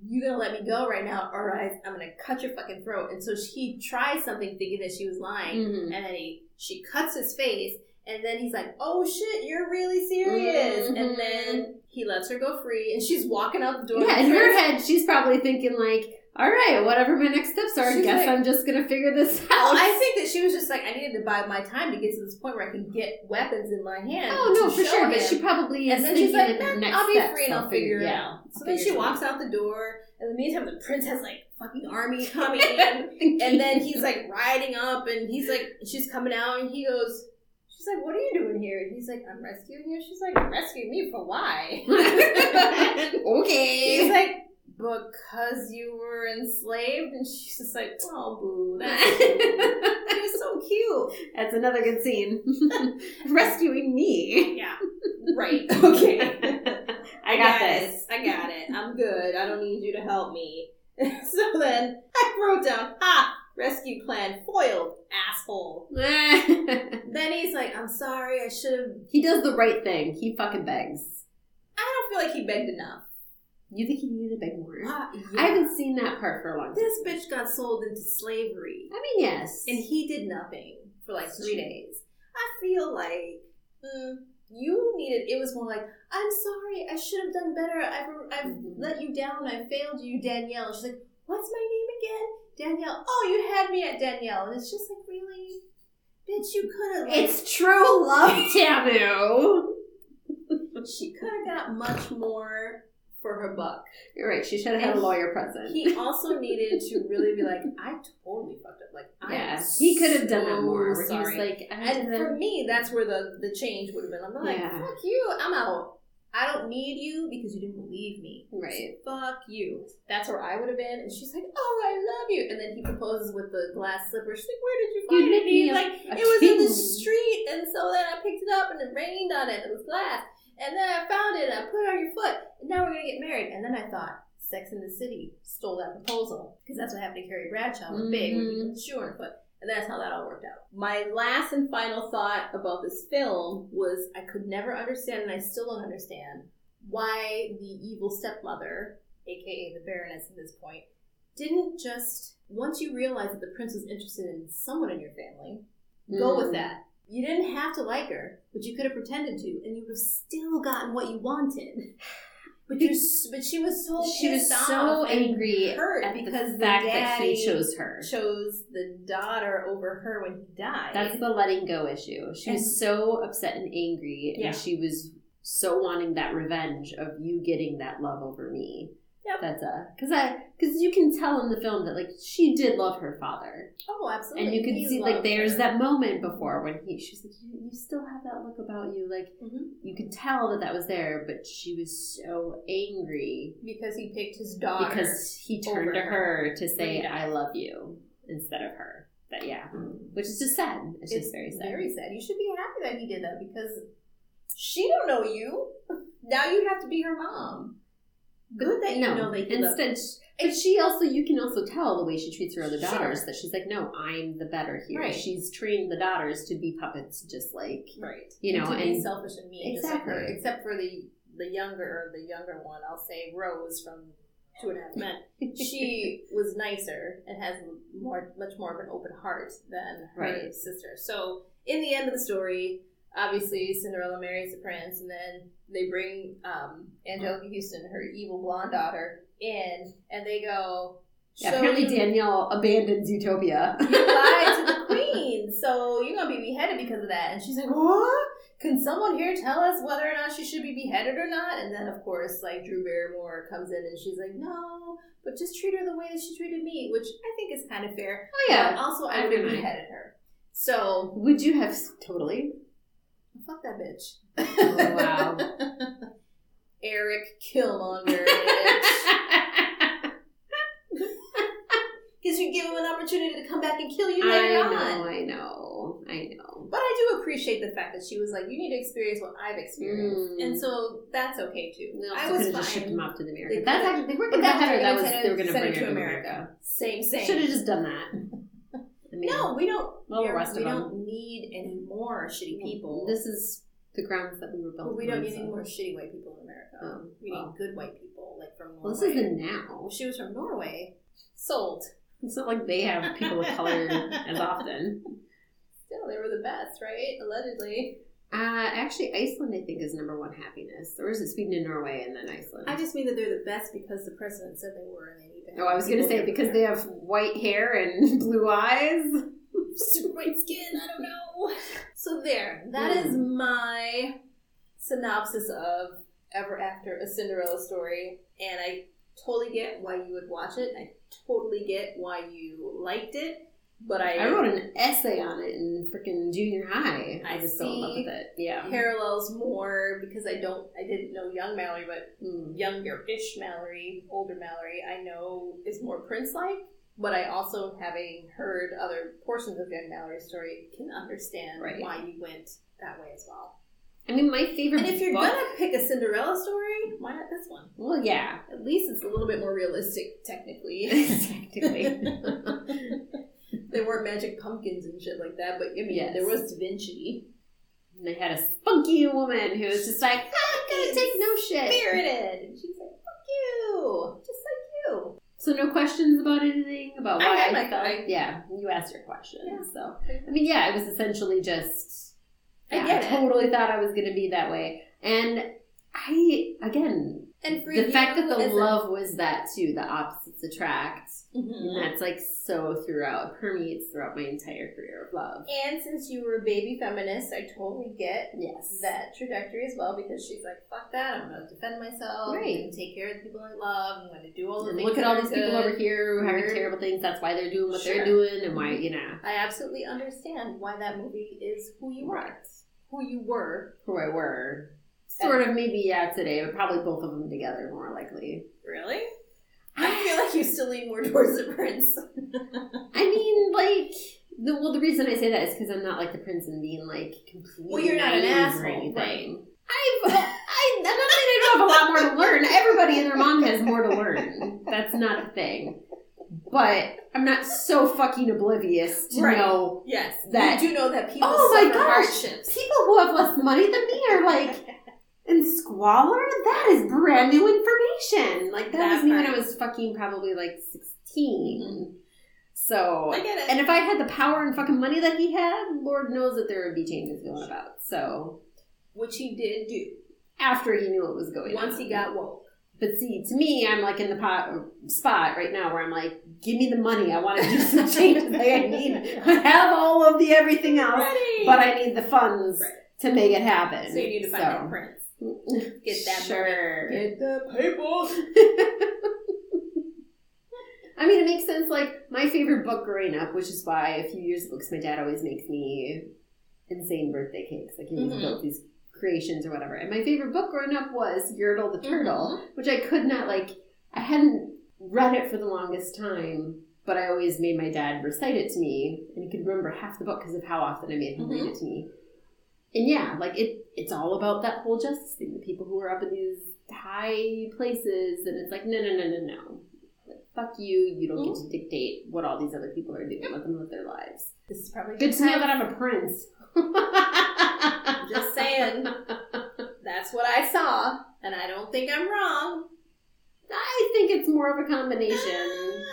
You gonna let me go right now, or I, I'm gonna cut your fucking throat. And so he tries something, thinking that she was lying, Mhm. and then he she cuts his face, and then he's like, "Oh shit, you're really serious." Mhm. And then he lets her go free, and she's walking out the door. Yeah, in her head, she's probably thinking like, "All right, whatever my next steps are, I guess like- I'm just gonna figure this out." Well, I think that she was just like, I needed to buy my time to get to this point where I can get weapons in my hand. oh no, for sure. But she probably is And then she's like, of the "Nah, next I'll be free and I'll figure it out. So then she walks out the door. In the meantime, the prince has like fucking army coming in. And then he's like riding up and he's like, she's coming out and he goes, she's like, what are you doing here? And he's like, I'm rescuing you. She's like, "Rescue me for why? okay. he's like, because you were enslaved. And she's just like, oh, boo. That's so cute. That's another good scene. Rescuing me. Yeah. Right. Okay. I got this. it. I got it. I'm good. I don't need you to help me. so then I wrote down, ha, rescue plan foiled, asshole. Then he's like, I'm sorry, I should have. he does the right thing. He fucking begs. I don't feel like he begged enough. You think he needed to beg more? Ah, I haven't seen that part for a long time. This bitch got sold into slavery, I mean, yes. and he did nothing for like three days. I feel like mm, you needed. It was more like, I'm sorry, I should have done better. I've I've Mhm. let you down. I failed you, Danielle. And she's like, What's my name again? Danielle. Oh, you had me at Danielle, and it's just like, really, bitch, you could have. Like, it's true love, Tamu. she could have got much more for her buck. You're right. She should have had a lawyer present. He also needed to really be like, I totally fucked up. Like, I'm yeah, he could have done that more. Where Sorry. he was like, and for me, that's where the the change would have been. I'm like, Yeah. fuck you, I'm out. I don't need you because you didn't believe me. right. Fuck you. That's where I would have been. And she's like, oh, I love you. And then he proposes with the glass slipper. She's like, where did you You find it? And he's like, it was in the street. And so then I picked it up and it rained on it. It was glass. And then I found it and I put it on your foot. And now we're going to get married. And then I thought, Sex in the City stole that proposal. Because that's what happened to Carrie Bradshaw with Big, when he Mhm. put the shoe on her foot. And that's how that all worked out. My last and final thought about this film was I could never understand, and I still don't understand, why the evil stepmother, aka the Baroness at this point, didn't just, once you realize that the prince was interested in someone in your family, go Mm. with that. You didn't have to like her, but you could have pretended to, and you would have still gotten what you wanted. But you, but she was so She was so angry hurt at because the the fact that he chose her. chose the daughter over her when he died. That's the letting go issue. She And- was so upset and angry, Yeah. and she was so wanting that revenge of you getting that love over me. Yep. That's a because I because you can tell in the film that like she did love her father, oh, absolutely. and you can He see like there's her. that moment before when he she's like you, you still have that look about you like Mhm. you could tell that that was there, but she was so angry because he picked his daughter. because he turned to her. her to say. I love you instead of her. But yeah, which is just sad. It's, it's just very sad. Very sad. You should be happy that he did that because she don't know you. Now you have to be her mom. Good that you know that he loved instead, but she also you can also tell the way she treats her other daughters that she's like, no, I'm the better here. Right. She's trained the daughters to be puppets, just like Right. You know, to be and- selfish and mean, just like. Exactly. Except for the the younger or the younger one, I'll say Rose from Two and a Half Men. She was nicer and has more, much more of an open heart than her Right. sister. So in the end of the story, obviously Cinderella marries the prince, and then they bring um, Anjelica Huston, her evil blonde daughter, in, and they go. yeah, "So apparently you- Danielle abandons Utopia. you lied to the queen, so you're gonna be beheaded because of that. And she's like, what? Can someone here tell us whether or not she should be beheaded or not? And then, of course, like Drew Barrymore comes in and she's like, no, but just treat her the way that she treated me, which I think is kind of fair. oh But yeah, also, I I would have beheaded her. So would you have totally? Fuck that bitch. Oh, wow. Erik Killmonger, bitch. Because you give him an opportunity to come back and kill you I later know, on. I know, I know. But I do appreciate the fact that she was like, "You need to experience what I've experienced," Mm. and so that's okay too. They I was have fine. just shipped him off to the America. They That's actually they weren't going to have her. That was they were going to bring her to America. America. Same, same. Should have just done that. I mean, no, we don't. Well, the rest we of them. don't need any more shitty people. This is the grounds that we were built. But we don't need so. any more shitty white people in America. Oh, we well. need good white people, like from Norway. Well, this is the now. She was from Norway. Sold. It's not like they have people of color as often. Still, they were the best, right? Allegedly. Uh, actually, Iceland, I think, is number one happiness. Or is it Sweden and Norway and then Iceland? I just mean that they're the best because the president said they were, and they oh, I was going to say because they have white hair and blue eyes. super white skin. I don't know. So there, that is Hmm. my synopsis of Ever After a Cinderella story, and I totally get why you would watch it. I totally get why you liked it, but I, I wrote an essay on it in freaking junior high. I, I just fell in love with it. Yeah. parallels more because I don't, I didn't know young Mallory, but Mm. younger-ish Mallory, older Mallory, I know is more Prince-like. But I also, having heard other portions of young Mallory's story, can understand Right. why you went that way as well. I mean, my favorite. And if you're book- gonna pick a Cinderella story, why not this one? well, yeah, At least it's a little bit more realistic, technically. technically. there weren't magic pumpkins and shit like that, but I mean, Yes. there was Da Vinci. And they had a spunky woman who was just like, ah, I'm gonna take no shit. Spirited! And she's like, fuck you! Just like you! So no questions about anything about I why had I, thought. I- yeah, you asked your question. Yeah. So I mean, yeah, it was essentially just. I Yeah, get it. totally thought I was going to be that way, and I again And for the fact that the love was that too, the opposites attract, Mhm. and that's like so throughout, permeates throughout my entire career of love. And since you were a baby feminist, I totally get Yes, that trajectory as well because she's like, fuck that, I'm gonna defend myself, Right. gonna take care of the people I love, I'm gonna do all the And things look at all are these people over here who are having terrible things. That's why they're doing what Sure. they're doing, and why you know I absolutely understand why that movie is who you are. Right. Who you were. who I were. Sort of maybe yeah today, but probably both of them together more likely. Really? I feel like you still lean more towards the prince. I mean, like, the, well, the reason I say that is because I'm not like the prince and being like completely Well, you're not an asshole, or right. I've, uh, I, I'm not saying I don't have a lot more to learn. Everybody and their mom has more to learn. That's not a thing. but I'm not so fucking oblivious to Right. know Yes, That- you do know that people Oh my gosh. hardships. people who have less money than me are like in squalor. That is brand new information. Like that, That was me when I was fucking probably like 16. Mm-hmm. So I get it. And if I had the power and fucking money that he had, Lord knows that there would be changes going about. So Which he did do after he knew what was going on. once he got woke. But see, to me, I'm like in the pot, spot right now where I'm like, give me the money. I want to do some changes. like I need, I have all of the everything else, Ready. but I need the funds Right. to make it happen. so you need to find that prince. Get that sure. Get the paper. I mean, it makes sense. Like my favorite book growing up, which is why a few years ago, because my dad always makes me insane birthday cakes. Like he Mhm. built these creations or whatever. And my favorite book growing up was Yertle the Turtle, Mm-hmm. which I could not like. I hadn't read it for the longest time, but I always made my dad recite it to me, and he could remember half the book because of how often I made him read Mhm. it to me. And yeah, like it, it's all about that whole justice thing. The people who are up in these high places, and it's like, no, no, no, no, no. Like, fuck you. You don't get to mm-hmm. dictate what all these other people are doing. Let them live their lives. This is probably Good to know that I'm a prince. Just saying. That's what I saw, and I don't think I'm wrong. I think it's more of a combination.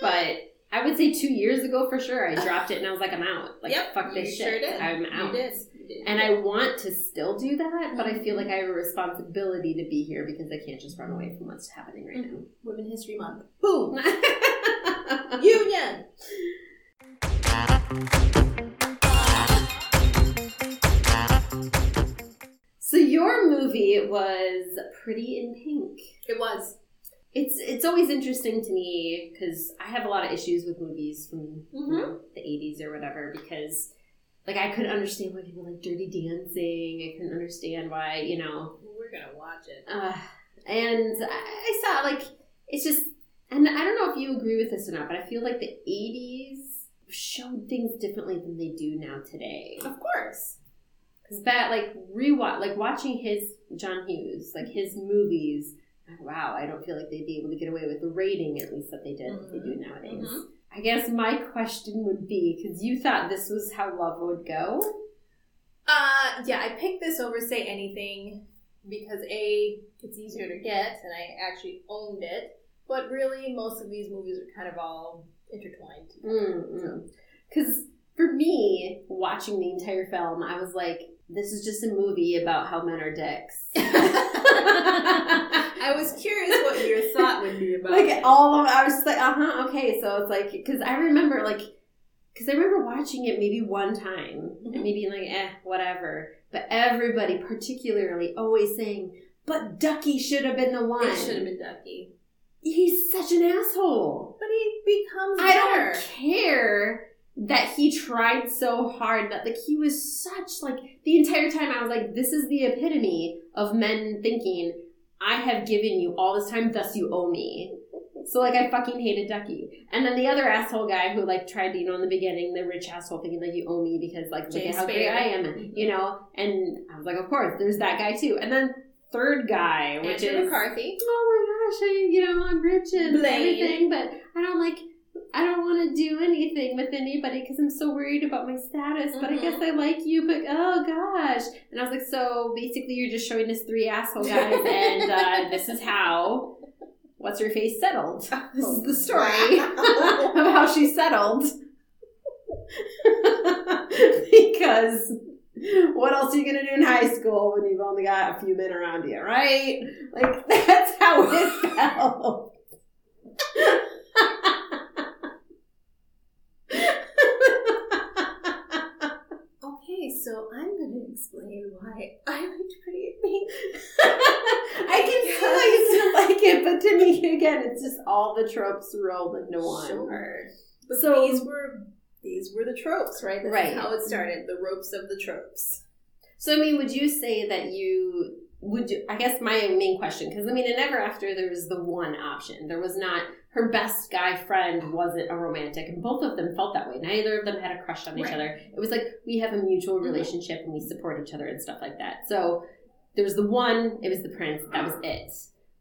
But I would say two years ago for sure, I dropped it and I was like, I'm out. Like, Yep, fuck this you sure shit. did. I'm You out. did. You did. And I want to still do that, but I feel mm-hmm. like I have a responsibility to be here because I can't just run away from what's happening right mm-hmm. now. Women History Month. Boom. Union. so your movie was Pretty in Pink. It was. It's it's always interesting to me because I have a lot of issues with movies from you Mhm. know, the '80s or whatever because like I couldn't understand why people like Dirty Dancing. I couldn't understand why you know We're gonna watch it. Uh, and I, I saw like it's just, and I don't know if you agree with this or not, but I feel like the '80s showed things differently than they do now today. Of course. Because that, like rewatch, like watching his John Hughes, like his movies. Wow, I don't feel like they'd be able to get away with the rating at least that they did. They do nowadays. Mhm. I guess my question would be because you thought this was how love would go. Uh, yeah, I picked this over Say Anything because A, it's easier to get, and I actually owned it. But really, most of these movies are kind of all intertwined. Because for me, watching the entire film, I was like, this is just a movie about how men are dicks. I was curious what your thought would be about like it. all of I was just like, uh huh, okay. So it's like, because I remember like, because I remember watching it maybe one time Mhm. and being like, eh, whatever. But everybody, particularly, always saying, but Ducky should have been the one. It should have been Ducky. He's such an asshole. But he becomes I better. don't care that he tried so hard that like he was such like the entire time I was like this is the epitome of men thinking I have given you all this time thus you owe me. So like I fucking hated Ducky. And then the other asshole guy who like tried to, you know, in the beginning, the rich asshole thinking like you owe me because like look at how great I am, you know? And I was like, of course, there's that guy too. And then third guy, which Andrew is McCarthy. oh my gosh, I, you know, I'm rich and Blane. everything, but I don't like, I don't want to do anything with anybody because I'm so worried about my status. But I Mhm. guess I like you, but oh gosh. And I was like, so basically, you're just showing us three asshole guys, and uh, this is how. What's her face settled? This is the story of how she settled. because what else are you gonna do in high school when you've only got a few men around you, right? Like that's how it felt. Okay, so I'm going to explain why I liked Pretty Pink. I can see why you didn't like it, but to me, again, it's just all the tropes rolled into one. Sure. But So- these were these were the tropes, right? This Right. how it started. The ropes of the tropes. So, I mean, would you say that you would? You, I guess my main question, because I mean, in Ever After, there was the one option. There was not her best guy friend wasn't a romantic, and both of them felt that way. Neither of them had a crush on each Right. other. It was like we have a mutual Mhm. relationship and we support each other and stuff like that. So there was the one. It was the prince. That was it.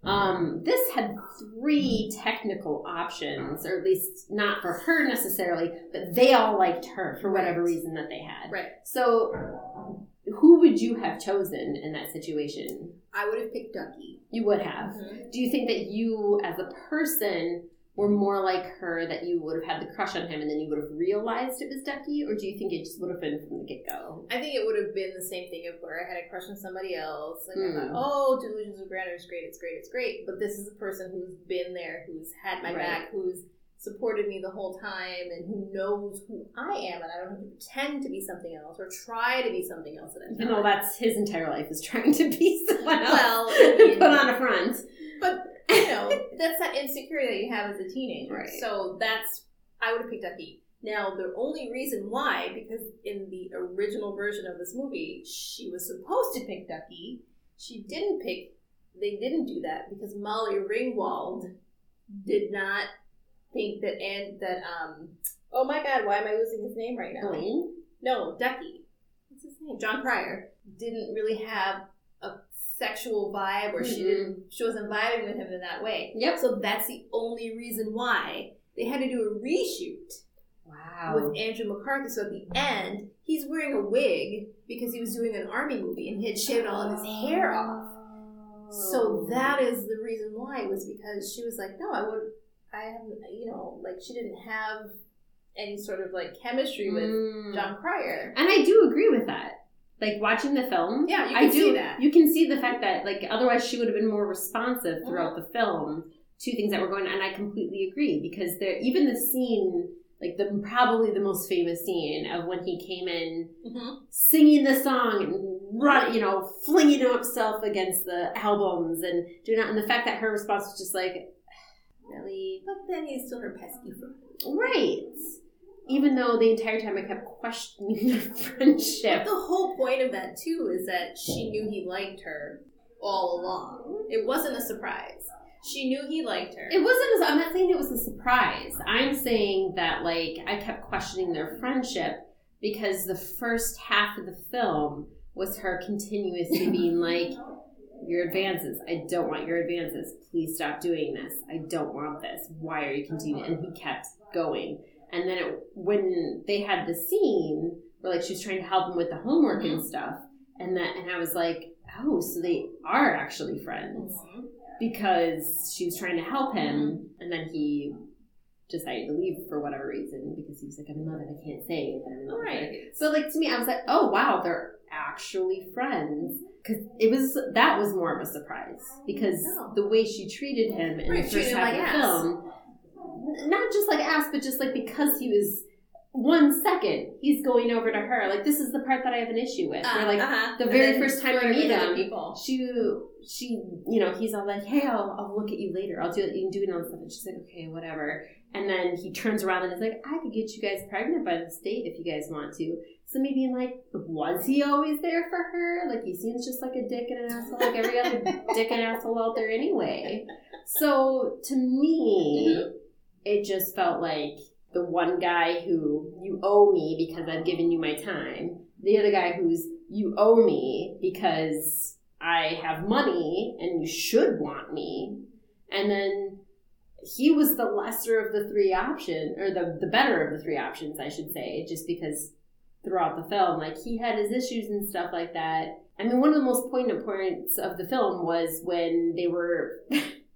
Um, this had three technical options, or at least not for her necessarily, but they all liked her for whatever Right. reason that they had. Right. So, who would you have chosen in that situation? I would have picked Ducky. You would have. Do you think that you, as a person, were more like her, that you would have had the crush on him and then you would have realized it was Ducky, or do you think it just would have been from the get go? I think it would have been the same thing if where I had a crush on somebody else. Like I Hmm. thought, oh, Delusions of Grandeur is great, it's great, it's great. But this is a person who's been there, who's had my Right. back, who's supported me the whole time, and who knows who I am, and I don't have to pretend to be something else or try to be something else that I'm Even though that's his entire life is trying to be someone else. Well, put on a front. But you know, that's that insecurity that you have as a teenager. Right. So that's I would have picked Ducky. Now the only reason why, because in the original version of this movie, she was supposed to pick Ducky. She didn't pick. They didn't do that because Molly Ringwald did not think that and that um. Oh my God! Why am I losing his name right now? Blane? No, Ducky. What's his name? Jon Cryer didn't really have a sexual vibe, or she Mhm. didn't. She wasn't vibing with him in that way. Yep. So that's the only reason why they had to do a reshoot Wow. with Andrew McCarthy. So at the end, he's wearing a wig because he was doing an army movie and he had shaved all of his hair off. So that is the reason why it was because she was like, no, I would, I haven't, you know, like she didn't have any sort of like chemistry with Mm. Jon Cryer. And I do agree with that. Like watching the film, Yeah, you I do. see that. You can see the fact that like otherwise she would have been more responsive throughout the film to things that were going on. And I completely agree because there even the scene, like the probably the most famous scene of when he came in Mm-hmm. singing the song and run, you know, flinging himself against the albums and doing that, and the fact that her response was just like, really, But then he's still her pesky friend. right. Even though the entire time I kept questioning their friendship. But the whole point of that too is that she knew he liked her all along. It wasn't a surprise. She knew he liked her. It wasn't. As, I'm not saying it was a surprise. I'm saying that like I kept questioning their friendship because the first half of the film was her continuously being like, "Your advances. I don't want your advances. Please stop doing this. I don't want this. Why are you continuing?" And he kept going. And then it, when they had the scene where like she was trying to help him with the homework and stuff, and that and I was like, "Oh, so they are actually friends." Mhm. because she was trying to help him, and then he decided to leave for whatever reason because he was like, "I'm in love and I can't say that I'm in love." Right. So, like to me, I was like, "Oh wow, they're actually friends." Because it was that was more of a surprise because Oh. the way she treated him in Right, the first half like of the film, not just like ass, but just like because he was one second he's going over to her. Like this is the part that I have an issue with. where like uh-huh. the very first time flirt meet him, people. she she you know he's all like hey I'll, I'll look at you later i'll do it you can do it on stuff and she's like okay whatever and then he turns around and is like i could get you guys pregnant by this date if you guys want to so maybe I'm like was he always there for her? Like he seems just like a dick and an asshole like every other dick and asshole out there anyway. So to me mm-hmm. it just felt like the one guy who you owe me because I've given you my time, the other guy who's you owe me because I have money and you should want me, and then he was the lesser of the three options, or the the better of the three options, I should say, just because throughout the film, like he had his issues and stuff like that. I mean, one of the most poignant points of the film was when they were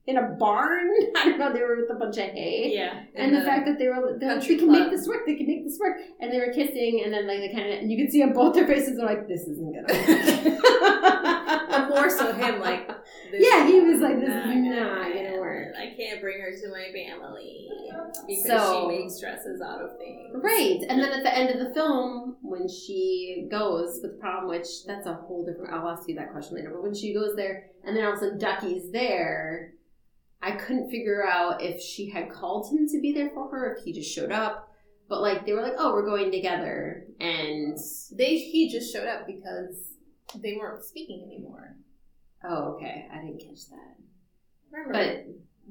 in a barn. I don't know, they were with a bunch of hay. Yeah. And the fact that they were, they're like, country they can club. make this work, they can make this work. And they were kissing, and then like they kind of, and you could see on both their faces, they're like, this isn't gonna work. more so him, like, Yeah, he was like, this is not not gonna I can't bring her to my family because So- she makes dresses out of things. Right. And then at the end of the film, when she goes with the problem, which that's a whole different, I'll ask you that question later, but when she goes there, and then all of a sudden Ducky's there, I couldn't figure out if she had called him to be there for her, if he just showed up. But like, they were like, oh, we're going together. And, They he just showed up because they weren't speaking anymore. oh, okay, I didn't catch that. Remember, But,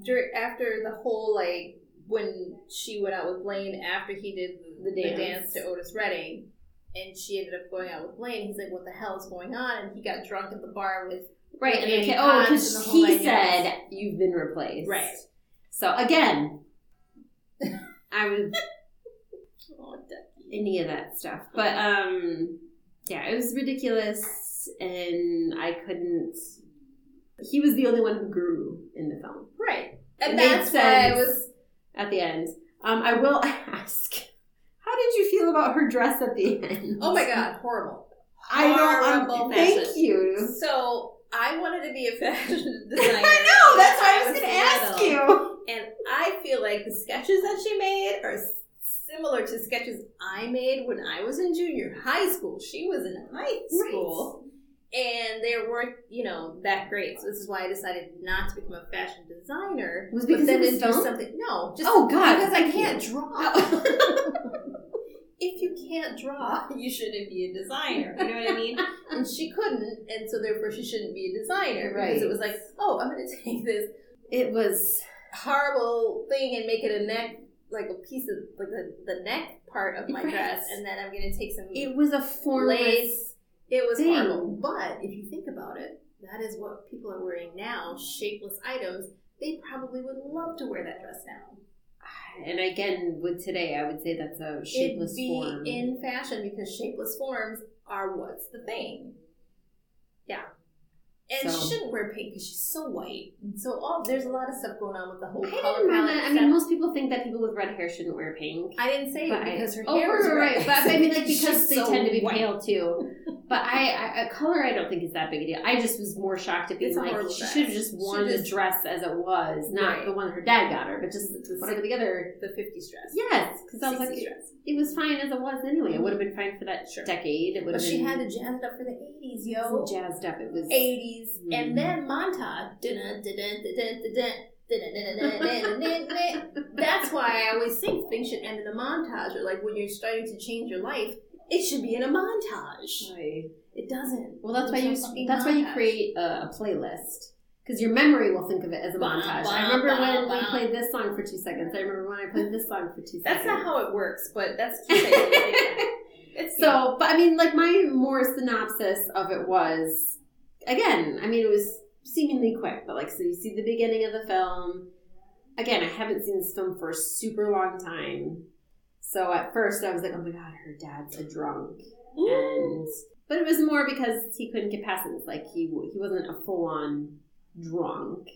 dur- after the whole like when she went out with Blane after he did the, the dance. dance to Otis Redding, and she ended up going out with Blane. He's like, "What the hell is going on?" And he got drunk at the bar with Right. And And then he oh, because and the whole he said you've been replaced. Right. So again, I would Oh, any of that stuff, but um, yeah, it was ridiculous, and I couldn't. He was the only one who grew in the film Right. And that's why I was at the end. Um, I will ask, how did you feel about her dress at the end? Oh my god, horrible. I don't. Horrible Um, thank you. So I wanted to be a fashion designer. I know. That's why I was going to little. ask you. And I feel like the sketches that she made are similar to sketches I made when I was in junior high school. She was in high school. And they weren't, you know, that great. So this is why I decided not to become a fashion designer. Was but because then it was do something. No, just Oh, God, because I can't draw. if you can't draw, you shouldn't be a designer. You know what I mean? and she couldn't, and so therefore she shouldn't be a designer right. because it was like, oh, I'm going to take this It was. horrible thing and make it a neck, like a piece of like the, the neck part of my Right. dress, and then I'm going to take some It was a formless. lace. It was thing. horrible. But if you think about it, that is what people are wearing now, shapeless items. They probably would love to wear that dress now. And again, with today, I would say that's a shapeless It'd be form. in fashion because shapeless forms are what's the thing. Yeah. And So- she shouldn't wear pink because she's so white. And so all there's a lot of stuff going on with the whole I color didn't. I mean, most people think that people with red hair shouldn't wear pink. I didn't say it because her oh, hair was right, right, red. But I mean, like because they so tend to be white. pale too. But I, I, a color, I don't think is that big a deal. I just was more shocked at being It's like she should have just worn the dress as it was, not Right. the one her dad got her, but just whatever the other. The 50s dress. Yes, because I was like, 60s it, dress. it was fine as it was anyway. It mm-hmm. would have been fine for that Sure. decade. It would But she had to jazz up for the 80s, it yo. jazzed up. It was 80s. Mhm. And then montage. That's why I always think things should end in a montage, or like when you're starting to change your life, it should be in a montage. Right. It doesn't. Well, that's why you that's why you create a, playlist because your memory will think of it as a montage. I remember when we played this song for two seconds. I remember when I played this song for two seconds. That's not how it works, but that's cute. that. It's. So, but I mean, like my more synopsis of it was, again, I mean, it was seemingly quick, but like, so you see the beginning of the film. Again, I haven't seen this film for a super long time. So at first I was like, oh my god, her dad's a drunk. And, but it was more because he couldn't get past it. Like he, he wasn't a full on drunk.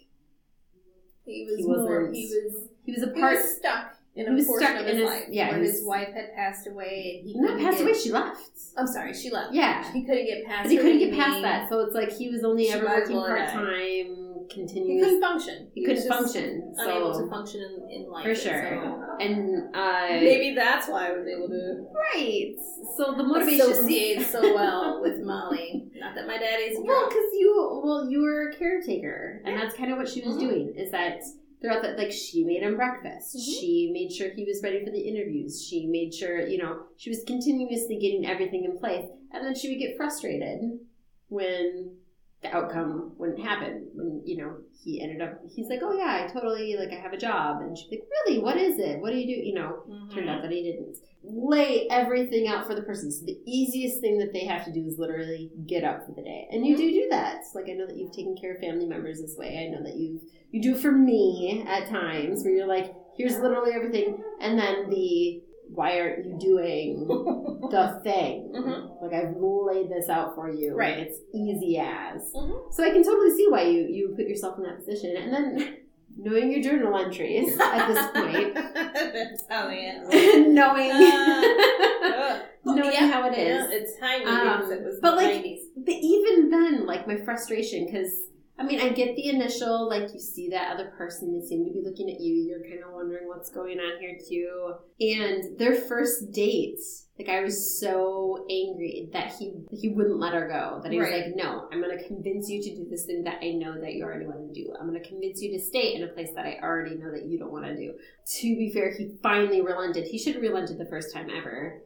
he was he more. He was. He was a He part, was stuck in he was portion stuck of in his his- life yeah, where he his wife had passed away, and he not passed get- away, she left. I'm sorry, she left. Yeah. he couldn't get past. He couldn't get past that. So it's like he was only She ever working part time. time, He couldn't function. He was couldn't function. Unable So to function in, in life. for sure. so- And uh maybe that's why I was able to right. So the motivation associate so well with Molly. Not that my daddy's Well, because you well, you were a caretaker, and Yeah. that's kind of what she was Mhm. doing. Is that throughout the like she made him breakfast. Mhm. She made sure he was ready for the interviews. She made sure you know she was continuously getting everything in place, and then she would get frustrated when the outcome wouldn't happen. When you know he ended up, he's like, "Oh yeah, I totally like I have a job," and she's like, "Really? What is it? What do you do?" You know. Mm-hmm. Turned out that he didn't. Lay everything out for the person. So the easiest thing that they have to do is literally get up for the day. And you do do that. Like I know that you've taken care of family members this way. I know that you've you do for me at times where you're like, here's literally everything and then the why aren't you doing the thing? Mhm. Like I've laid this out for you. Right. It's easy as. Mhm. So I can totally see why you you put yourself in that position. And then knowing your journal entries at this point That's how I knowing Uh, knowing yeah, how it is. Yeah, it's tiny Um, it was but, like, 90s. But even then, like my frustration, because I mean, I get the initial, like you see that other person, they seem to be looking at you, you're kind of wondering what's going on here too. And their first date, like I was so angry that he he wouldn't let her go. That he was like, no, I'm going to convince you to do this thing that I know that you already want to do. I'm going to convince you to stay in a place that I already know that you don't want to do. To be fair, he finally relented. He should have relented the first time ever.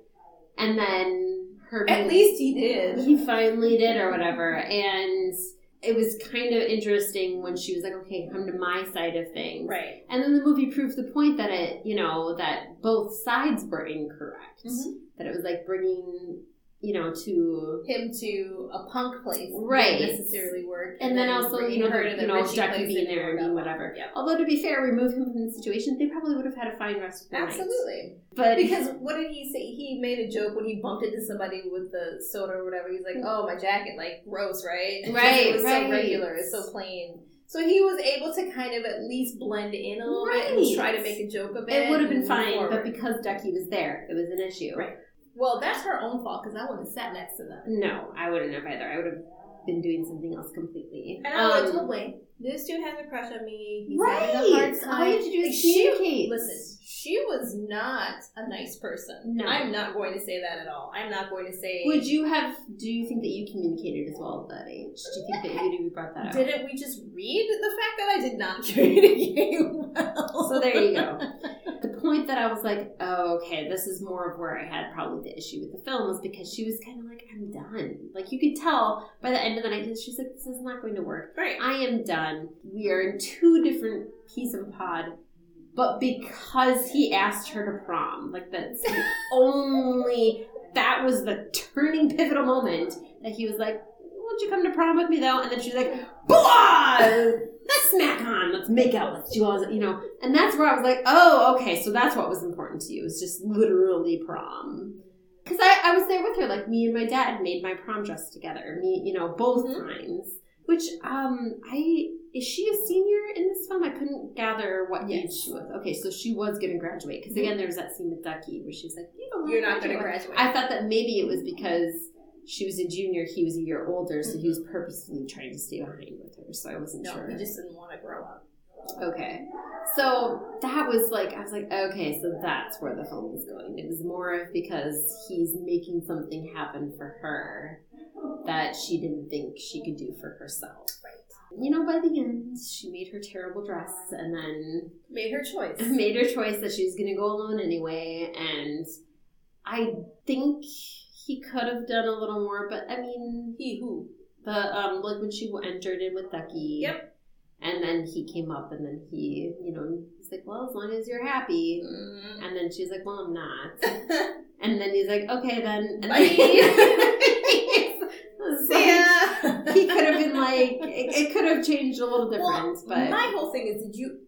And then her At least he did. he finally did or whatever and it was kind of interesting when she was like okay come to my side of things Right. and then the movie proved the point that it you know that both sides were incorrect Mhm. that it was like bringing you know, to him to a punk place, Right. necessarily work. and then also you know her the, you know Ducky place being there and whatever. Yep. Although to be fair, remove him from the situation, they probably would have had a fine rest of the night. Absolutely. But Because what did he say? He made a joke when he bumped into somebody with the soda or whatever. He's like, "Oh, my jacket, like gross, right?" Right, It was right. so regular. It's so plain. So he was able to kind of at least blend in a little bit Right. and try to make a joke of it. it would have been and fine, but because Ducky was there, it was an issue. Right. Well, that's her own fault because I wouldn't have sat next to them. No, I wouldn't have either. I would have been doing something else completely. And I would have Um, told Wayne, this dude has a crush on me. He's right. having a hard time. All you have to do Like, is she- communicate. Listen, she was not a nice person. No. I'm not going to say that at all. I'm not going to say. Would you have? Do you think that you communicated as well at that age? Do you think that you'd brought that up? Didn't we just read the fact that I did not communicate well? So there you go. Point that I was like, oh, okay, this is more of where I had probably the issue with the film was because she was kind of like, I'm done. Like you could tell by the end of the night, she's like, this is not going to work. Right. I am done. We are in two different pieces of pod. But because he asked her to prom, like that's the only that was the turning pivotal moment that he was like, Won't you come to prom with me though? And then she's like, Blah! Let's smack on, let's make out, let's do all this, you know. And that's where I was like, Oh, okay, so that's what was important to you, It's just literally prom. Because I, I was there with her, like me and my dad made my prom dress together. Me, you know, both Mhm. times. Which um I is she a senior in this film? I couldn't gather what age she was. Okay, so she was going to graduate because again, there was that scene with Ducky where she's like, "You don't you're not going to graduate." graduate. I thought that maybe it was because she was a junior, he was a year older, so he was Mm-hmm. purposefully trying to stay behind with her. So I wasn't no, sure. he just didn't want to grow up. Okay. So that was like, I was like, okay, so that's where the film was going. It was more of because he's making something happen for her that she didn't think she could do for herself. Right. You know, by the end, she made her terrible dress and then Made her choice. made her choice that she was going to go alone anyway. And I think he could have done a little more, but I mean, he who? the um like when she entered in with Ducky. Yep. And then he came up, and then he, you know, he's like, "Well, as long as you're happy." Mm. And then she's like, "Well, I'm not." And then he's like, "Okay, then." And Bye. then See ya. he could have been like, it, it could have changed a little different, Well, but my whole thing is, did you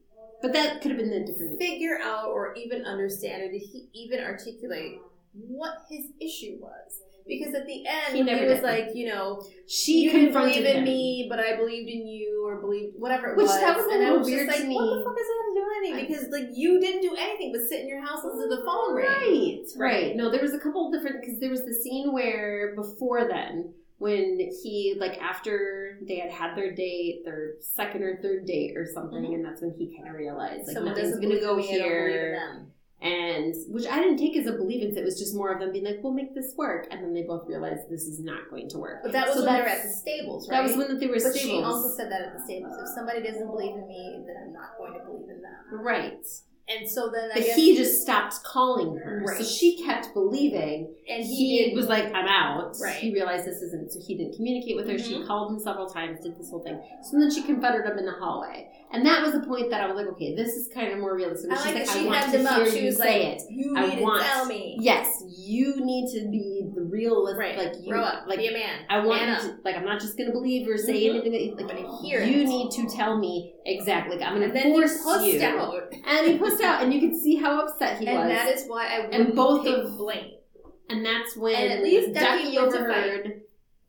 but that could have been the different. figure out or even understand, or did he even articulate what his issue was? Because at the end, He he, was did. like, you know, She you didn't believe in him. me, but I believed in you, or believed whatever it Which was. that was a and I little weird just to like, what the fuck does that have to do with anything? Because like you didn't do anything but sit in your house and listen to the phone ring. Right, right. No, there was a couple of different because there was the scene where before then, when he like after they had had their date, their second or third date or something, Mhm. and that's when he kind of realized like Someone nothing's gonna go in don't here. And which I didn't take as a believance. It was just more of them being like, "We'll make this work," and then they both realized this is not going to work. But that was So when they were at the stables, right? That was when they were But stables. she also said that at the stables. If somebody doesn't believe in me, then I'm not going to believe in them. right. And so then I But he just stopped calling her, so she kept believing, and he, he, was like, I'm out. Right. He realized this isn't, so he didn't communicate with her. She Mhm. called him several times, did this whole thing. So then she confronted him in the hallway. And that was the point that I was like, okay, this is kind of more realistic. I She's like like, that I she want had to hear up. She you was say like, it. "You I need to want- tell me." Yes, you need to be the realist. right. Like, you, grow up, like, be a man. I want Man to, like, I'm not just going to believe or say Mhm. anything that like, I'm gonna hear you it. need to tell me exactly. Like, I'm going to force you. out, And he pushed out, and you could see how upset he and was. And that is why I And wouldn't both pick of- blame. And that's when And at least Ducky Ducky overheard,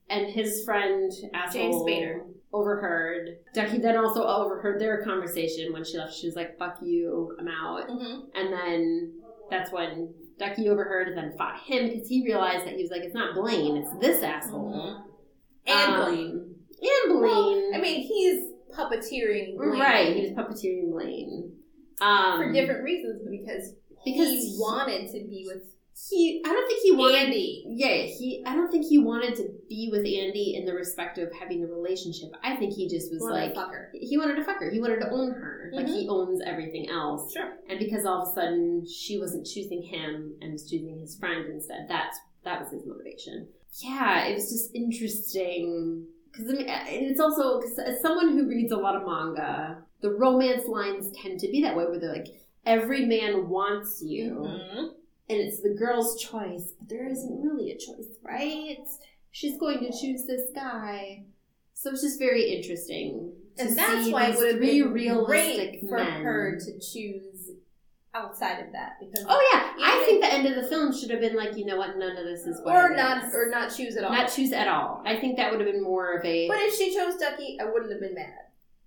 and his friend asshole Spader. overheard. Ducky then also overheard their conversation when she left. She was like, "Fuck you, I'm out." Mm-hmm. And then that's when Ducky overheard and then fought him because he realized that he was like, "It's not Blane, it's this asshole." And Um, Blane. And Blane. I mean, he's puppeteering Blane right? He was puppeteering Blane. Um, for different reasons, but because because he wanted to be with he. I don't think he wanted. Andy. Yeah, he. I don't think he wanted to be with Andy in the respect of having a relationship. I think he just was Wanted like fuck her. he wanted to fuck her. He wanted to own her, like Mhm. he owns everything else. Sure. And because all of a sudden she wasn't choosing him and was choosing his friend instead, that's that was his motivation. Yeah, it was just interesting because I mean, it's also as someone who reads a lot of manga, the romance lines tend to be that way, where they're like, every man wants you Mhm. and it's the girl's choice, but there isn't really a choice, right? She's going to choose this guy. So it's just very interesting. to and that's why it would be realistic for men. her to choose outside of that because Oh yeah, I think the end of the film should have been like, you know what, none of this is what or not is. or not choose at all. not choose at all. I think that would have been more of a. but if she chose Ducky, I wouldn't have been mad.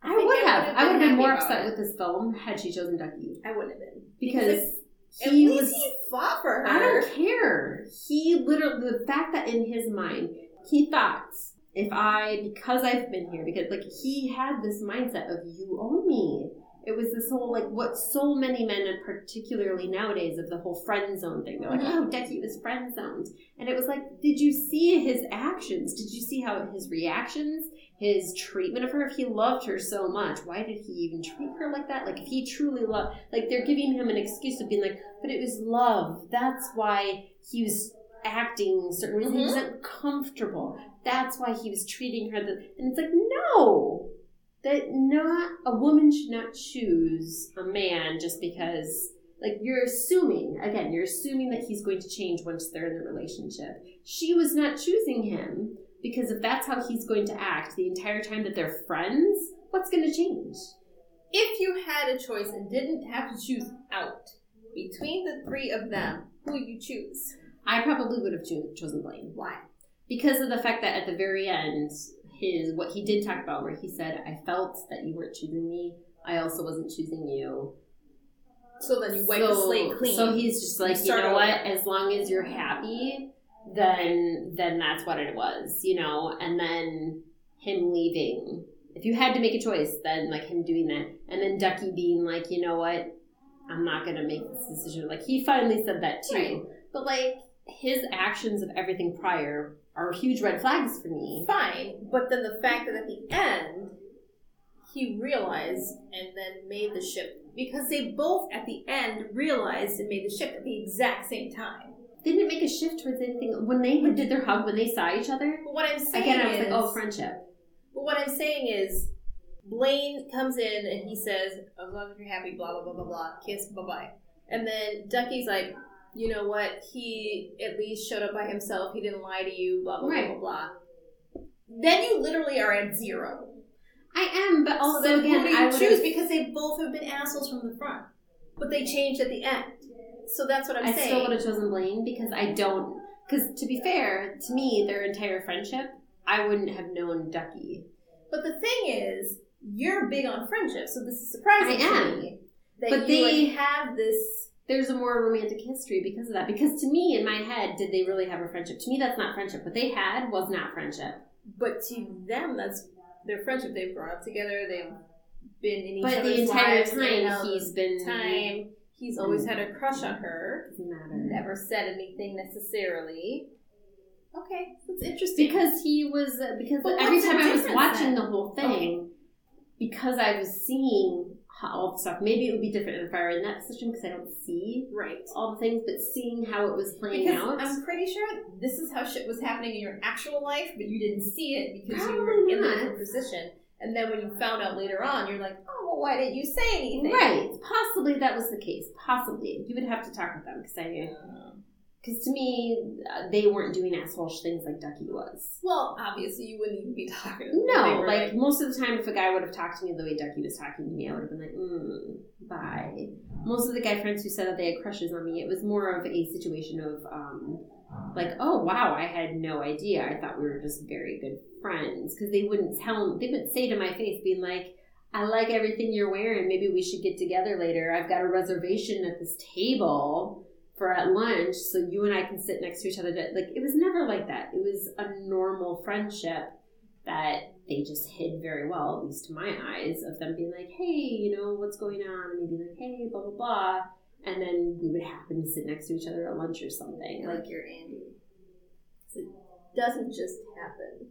I would I have. would've I would have been more upset about with this film had she chosen Ducky I wouldn't have been because he least was. he fought for her. I don't care. He literally the fact that in his mind he thought if I because I've been here because like he had this mindset of you owe me. It was this whole like what so many men and particularly nowadays of the whole friend zone thing. They're like, Mhm. oh, Ducky was friend zoned, and it was like, did you see his actions? Did you see how his reactions? His treatment of her, if he loved her so much, why did he even treat her like that? Like, if he truly loved, like, they're giving him an excuse of being like, but it was love. That's why he was acting certain ways. He mm-hmm. wasn't comfortable That's why he was treating her. The, and it's like, no, that not a woman should not choose a man just because. Like you're assuming again, you're assuming that he's going to change once they're in the relationship. She was not choosing him because if that's how he's going to act the entire time that they're friends, what's going to change? If you had a choice and didn't have to choose out between the three of them, who would you choose? I probably would have cho- chosen Blane. Why? because of the fact that at the very end his what he did talk about where he said i felt that you weren't choosing me i also wasn't choosing you So then you wipe the slate clean. so he's just like you start know over. what as long as you're happy then then that's what it was you know? And then him leaving. If you had to make a choice then like him doing that. And then ducky being like you know what? I'm not gonna make this decision. Like he finally said that too. Right. but like his actions of everything prior are huge red flags for me. Fine, but then the fact that at the end he realized and then made the shift. Because they both at the end realized and made the shift at the exact same time. They didn't make a shift towards anything when they did their hug when they saw each other But what I'm saying again i was is, like oh friendship But what I'm saying is, Blane comes in and he says, "As long as you're happy, blah blah blah blah blah, kiss, bye bye." And then Ducky's like, "You know what? He at least showed up by himself. He didn't lie to you, blah blah Right. blah blah blah." Then you literally are at zero. i am but also so again who do you i choose? Because they both have been assholes from the front, but they changed at the end. So that's what I'm I saying. I still would have chosen Blane because I don't. Because to be fair, to me, their entire friendship, I wouldn't have known Ducky. But the thing is, you're big on friendship, so this is surprising I am. to me that But you they- would have this. There's a more romantic history because of that. Because to me, in my head, did they really have a friendship? To me, that's not friendship. What they had was not friendship. But to them, that's their friendship. They've grown up together. They've been in each But other's the entire lives in and out time, he's been time. He's always had a crush on her. Doesn't matter. Never said anything necessarily. Okay, that's interesting. Because he was uh, because every time I was watching then? the whole thing, Okay. because I was seeing all the stuff. Maybe it would be different if I were in that position because I don't see right. all the things, but seeing how it was playing Because out. I'm pretty sure this is how shit was happening in your actual life, but you didn't see it because you were Probably in different position. And then when you found out later on, you're like, oh, well, why didn't you say anything? Right. Possibly that was the case. Possibly. You would have to talk with them because I, because to me, uh, they weren't doing assholeish things like Ducky was. Well, obviously, you wouldn't even be talking. to them. They No, like most of the time, if a guy would have talked to me the way Ducky was talking to me, I would have been like, mm, bye. Most of the guy friends who said that they had crushes on me, it was more of a situation of, um, like, oh wow, I had no idea. I thought we were just very good friends because they wouldn't tell, they wouldn't say to my face, being like, I like everything you're wearing. Maybe we should get together later. I've got a reservation at this table for at lunch, so you and I can sit next to each other. Like it was never like that. It was a normal friendship that they just hid very well, at least to my eyes, of them being like, "Hey, you know what's going on?" and maybe like, "Hey, blah blah blah," and then we would happen to sit next to each other at lunch or something. I Like, you're Andy. It doesn't just happen.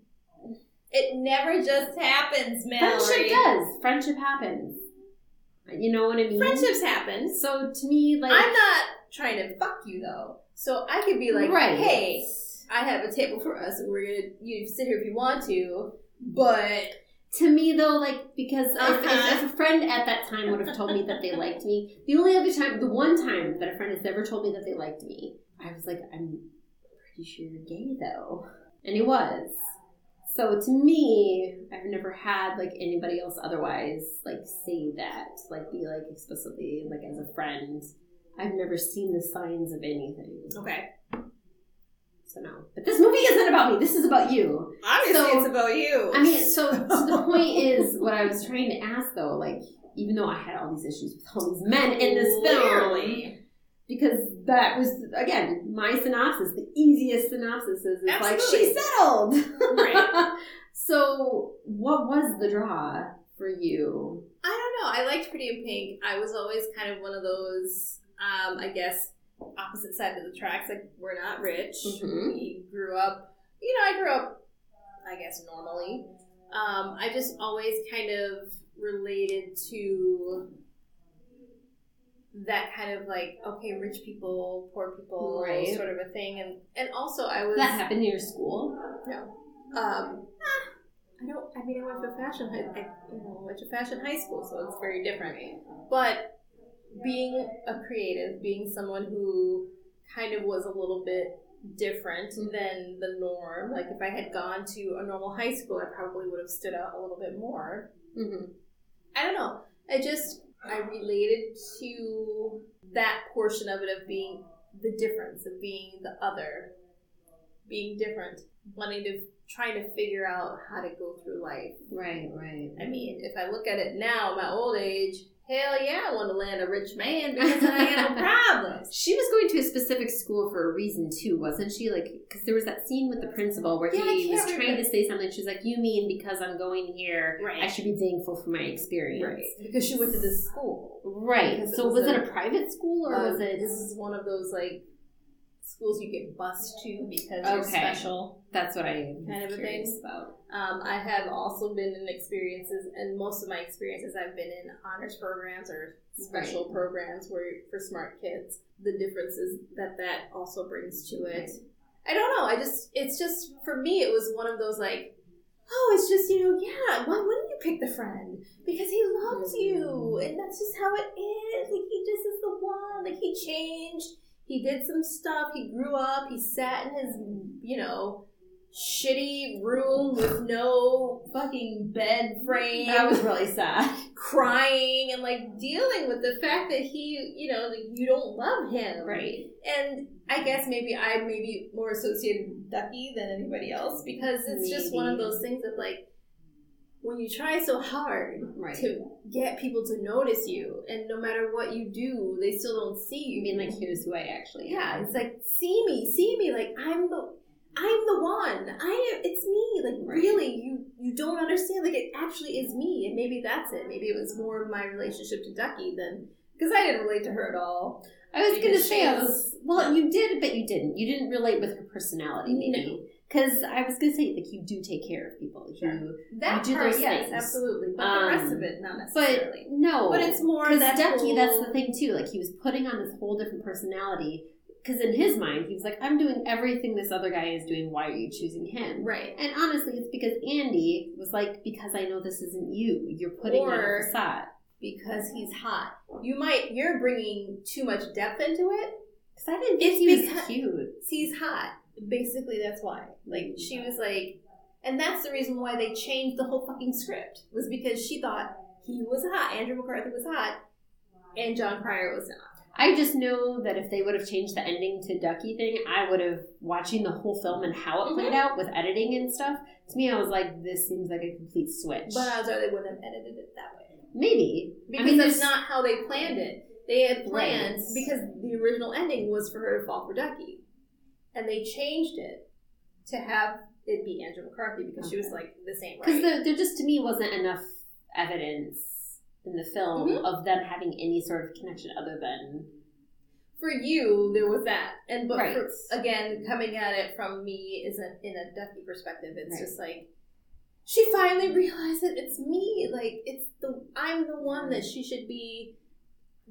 It never just happens, Mallory. friendship does. Friendship happens. You know what I mean? Friendships happen. So to me, like, I'm not trying to fuck you though. So I could be like, right. hey, I have a table for us, and we're gonna you sit here if you want to, but To me, though, like because if, Uh-huh. if, if a friend at that time would have told me that they liked me, the only other time, the one time that a friend has ever told me that they liked me, I was like, I'm pretty sure you're gay, though, and he was. So to me, I've never had like anybody else otherwise like say that, like be like explicitly like as a friend. I've never seen the signs of anything. Okay. So no. But this movie isn't about me. This is about you. Obviously, So- it's about you. I mean, so, so the point is, what I was trying to ask though, like, even though I had all these issues with all these men in this film, Clearly. because that was again my synopsis. The easiest synopsis is it's like she settled. Right. so, what was the draw for you? I don't know. I liked Pretty in Pink. I was always kind of one of those, um, I guess, opposite side of the tracks. Like, we're not rich. Mhm. We grew up, you know, I grew up, I guess, normally. Um, I just always kind of related to that kind of like, okay, rich people, poor people, Right. sort of a thing. And, and also, I was. That happened in your school. No, um, I don't. I mean, I went to fashion high. I, you know, went to fashion high school, so it's very different. But being a creative, being someone who kind of was a little bit different than the norm. Like if I had gone to a normal high school, I probably would have stood out a little bit more. Mm-hmm. I don't know. I just I related to that portion of it of being the difference of being the other, being different, wanting to trying to figure out how to go through life. Right, right. I mean, if I look at it now, my old age, hell yeah, I want to land a rich man because I got no problems. She was going to a specific school for a reason too, wasn't she? Like, because there was that scene with the principal where Yeah, he was can't trying to say something. She's like, "You mean because I'm going here, Right. I should be thankful for my experience." Right, because she went to this school. Right. Because it So was was, it a- a private school or Um, was it? This is one of those like schools you get bused to because you're special. That's what I Kind of a thing. about. Um, I have also been in experiences, and most of my experiences I've been in honors programs or special programs where for smart kids. The differences that that also brings to it. I don't know. I just it's just for me it was one of those like, oh, it's just you know yeah. Why wouldn't you pick the friend because he loves you and that's just how it is. Like he just is the one. Like he changed. He did some stuff. He grew up. He sat in his you know shitty room with no fucking bed frame That was really sad. crying and like dealing with the fact that he, you know, like you don't love him. Right. And I guess maybe I may be more associated with Ducky than anybody else because it's just one of those things that like when you try so hard Right. to get people to notice you and no matter what you do, they still don't see you. You mean like here's who I actually am. Yeah, it's like see me, see me. Like I'm the, I'm the one. I am. It's me. Like Right. really, you you don't understand. Like it actually is me, and maybe that's it. Maybe it was more of my relationship to Ducky than because I didn't relate to her at all. I was gonna say I was- well, you did, but you didn't. You didn't relate with her personality, maybe. Because I was gonna say like you do take care of people. Sure. You, That You do part, those yes, things. absolutely. But Um, the rest of it, not necessarily. but no, But, it's more because that Ducky. whole- That's the thing too. Like he was putting on this whole different personality. Because in his mind, he was like, "I'm doing everything this other guy is doing. Why are you choosing him?" right. And honestly, it's because Andy was like, "Because I know this isn't you. You're putting on Or- a facade." Because he's hot. You might you're bringing too much depth into it. Because I didn't It's he was because- cute. He's hot. Basically, that's why. Like she was like, and that's the reason why they changed the whole fucking script was because she thought he was hot. Andrew McCarthy was hot, and Jon Cryer was not. I just know that if they would have changed the ending to Ducky thing, I would have watching the whole film and how it played Mhm. out with editing and stuff. To me, I was like, this seems like a complete switch. But odds are they wouldn't have edited it that way Maybe because I mean, that's not how they planned it. They had planned Right. because the original ending was for her to fall for Ducky, and they changed it to have it be Andrew McCarthy because she was like, "This ain't because right." there, there just to me wasn't enough evidence in the film Mhm. of them having any sort of connection other than for you, there was that, and but Right. for, again, coming at it from me isn't in a Ducky perspective. It's Right. just like she finally realized that it's me. Like it's the I'm the one that she should be.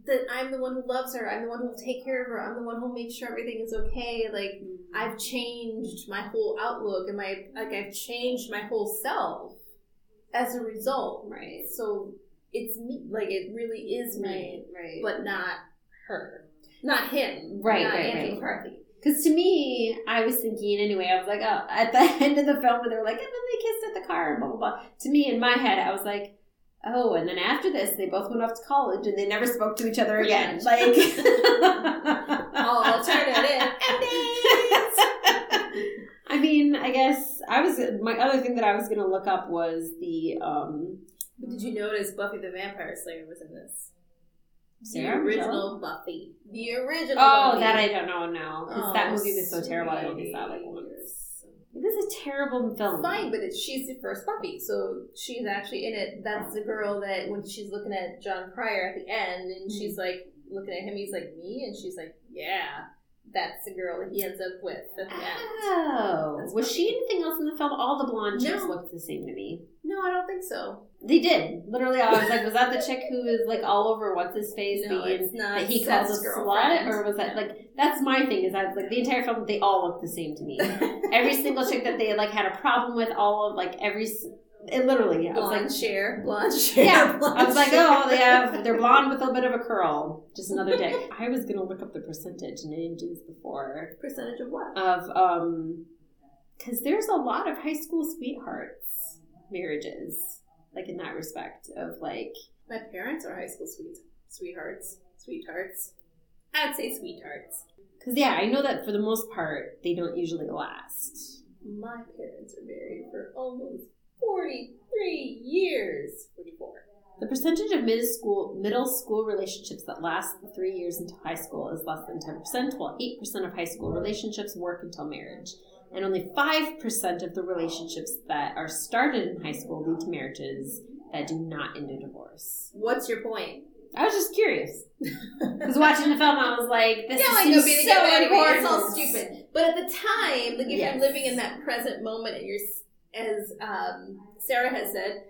That I'm the one who loves her. I'm the one who will take care of her. I'm the one who will make sure everything is okay. Like mm-hmm. I've changed my whole outlook and my like I've changed my whole self. as a result. Right. So it's me. Like it really is me, Right. right. but not her, not him. Right, Not right, Andrew right. McCarthy. Because to me, I was thinking anyway, I was like, oh, at the end of the film where they were like, and then they kissed at the car and blah, blah, blah. To me, in my head, I was like, oh, and then after this, they both went off to college and they never spoke to each other again. Like, Alternative endings. I mean, I guess I was, my other thing that I was going to look up was the, um, But Did you notice Buffy the Vampire Slayer was in this? Sarah the original Buffy. The original. Oh, Buffy. that I don't know, no. Because that Oh, movie was so terrible, I only saw it like once. It was a terrible film. Fine, but it's, she's the first puppy, so she's actually in it. That's the girl that when she's looking at Jon Cryer at the end, and Mm-hmm. she's like looking at him, he's like me, and she's like, yeah, that's the girl that he ends up with at the end. Oh, was she anything else in the film? All the blonde chicks No. looked the same to me. No, I don't think so. They did. Literally, I was like, was that the chick who was like all over what's his face No, being it's not. that he called a slut, or was that like that's my thing? Is I was like the entire film they all look the same to me. every single chick that they like had a problem with, all of like every. It literally, I was like, share, blonde share. yeah. blonde I was like, oh, they have they're blonde with a little bit of a curl, just another dick. I was gonna look up the percentage, and I didn't do this before percentage of what? of um because there's a lot of high school sweethearts marriages like in that respect of like My parents are high school sweet sweethearts. Sweethearts. I'd say sweethearts. because yeah i know that for the most part they don't usually last My parents are married for almost 43 years. 44. the percentage of middle school middle school relationships that last the three years into high school is less than 10% while 8% of high school relationships work until marriage and only 5% of the relationships that are started in high school lead to marriages that do not end in divorce What's your point? I was just curious. Because watching the film, I was like, this Yeah, is like so anyway. important. It's all stupid. But at the time, like if Yes. you're living in that present moment and you're, as um, Sarah has said,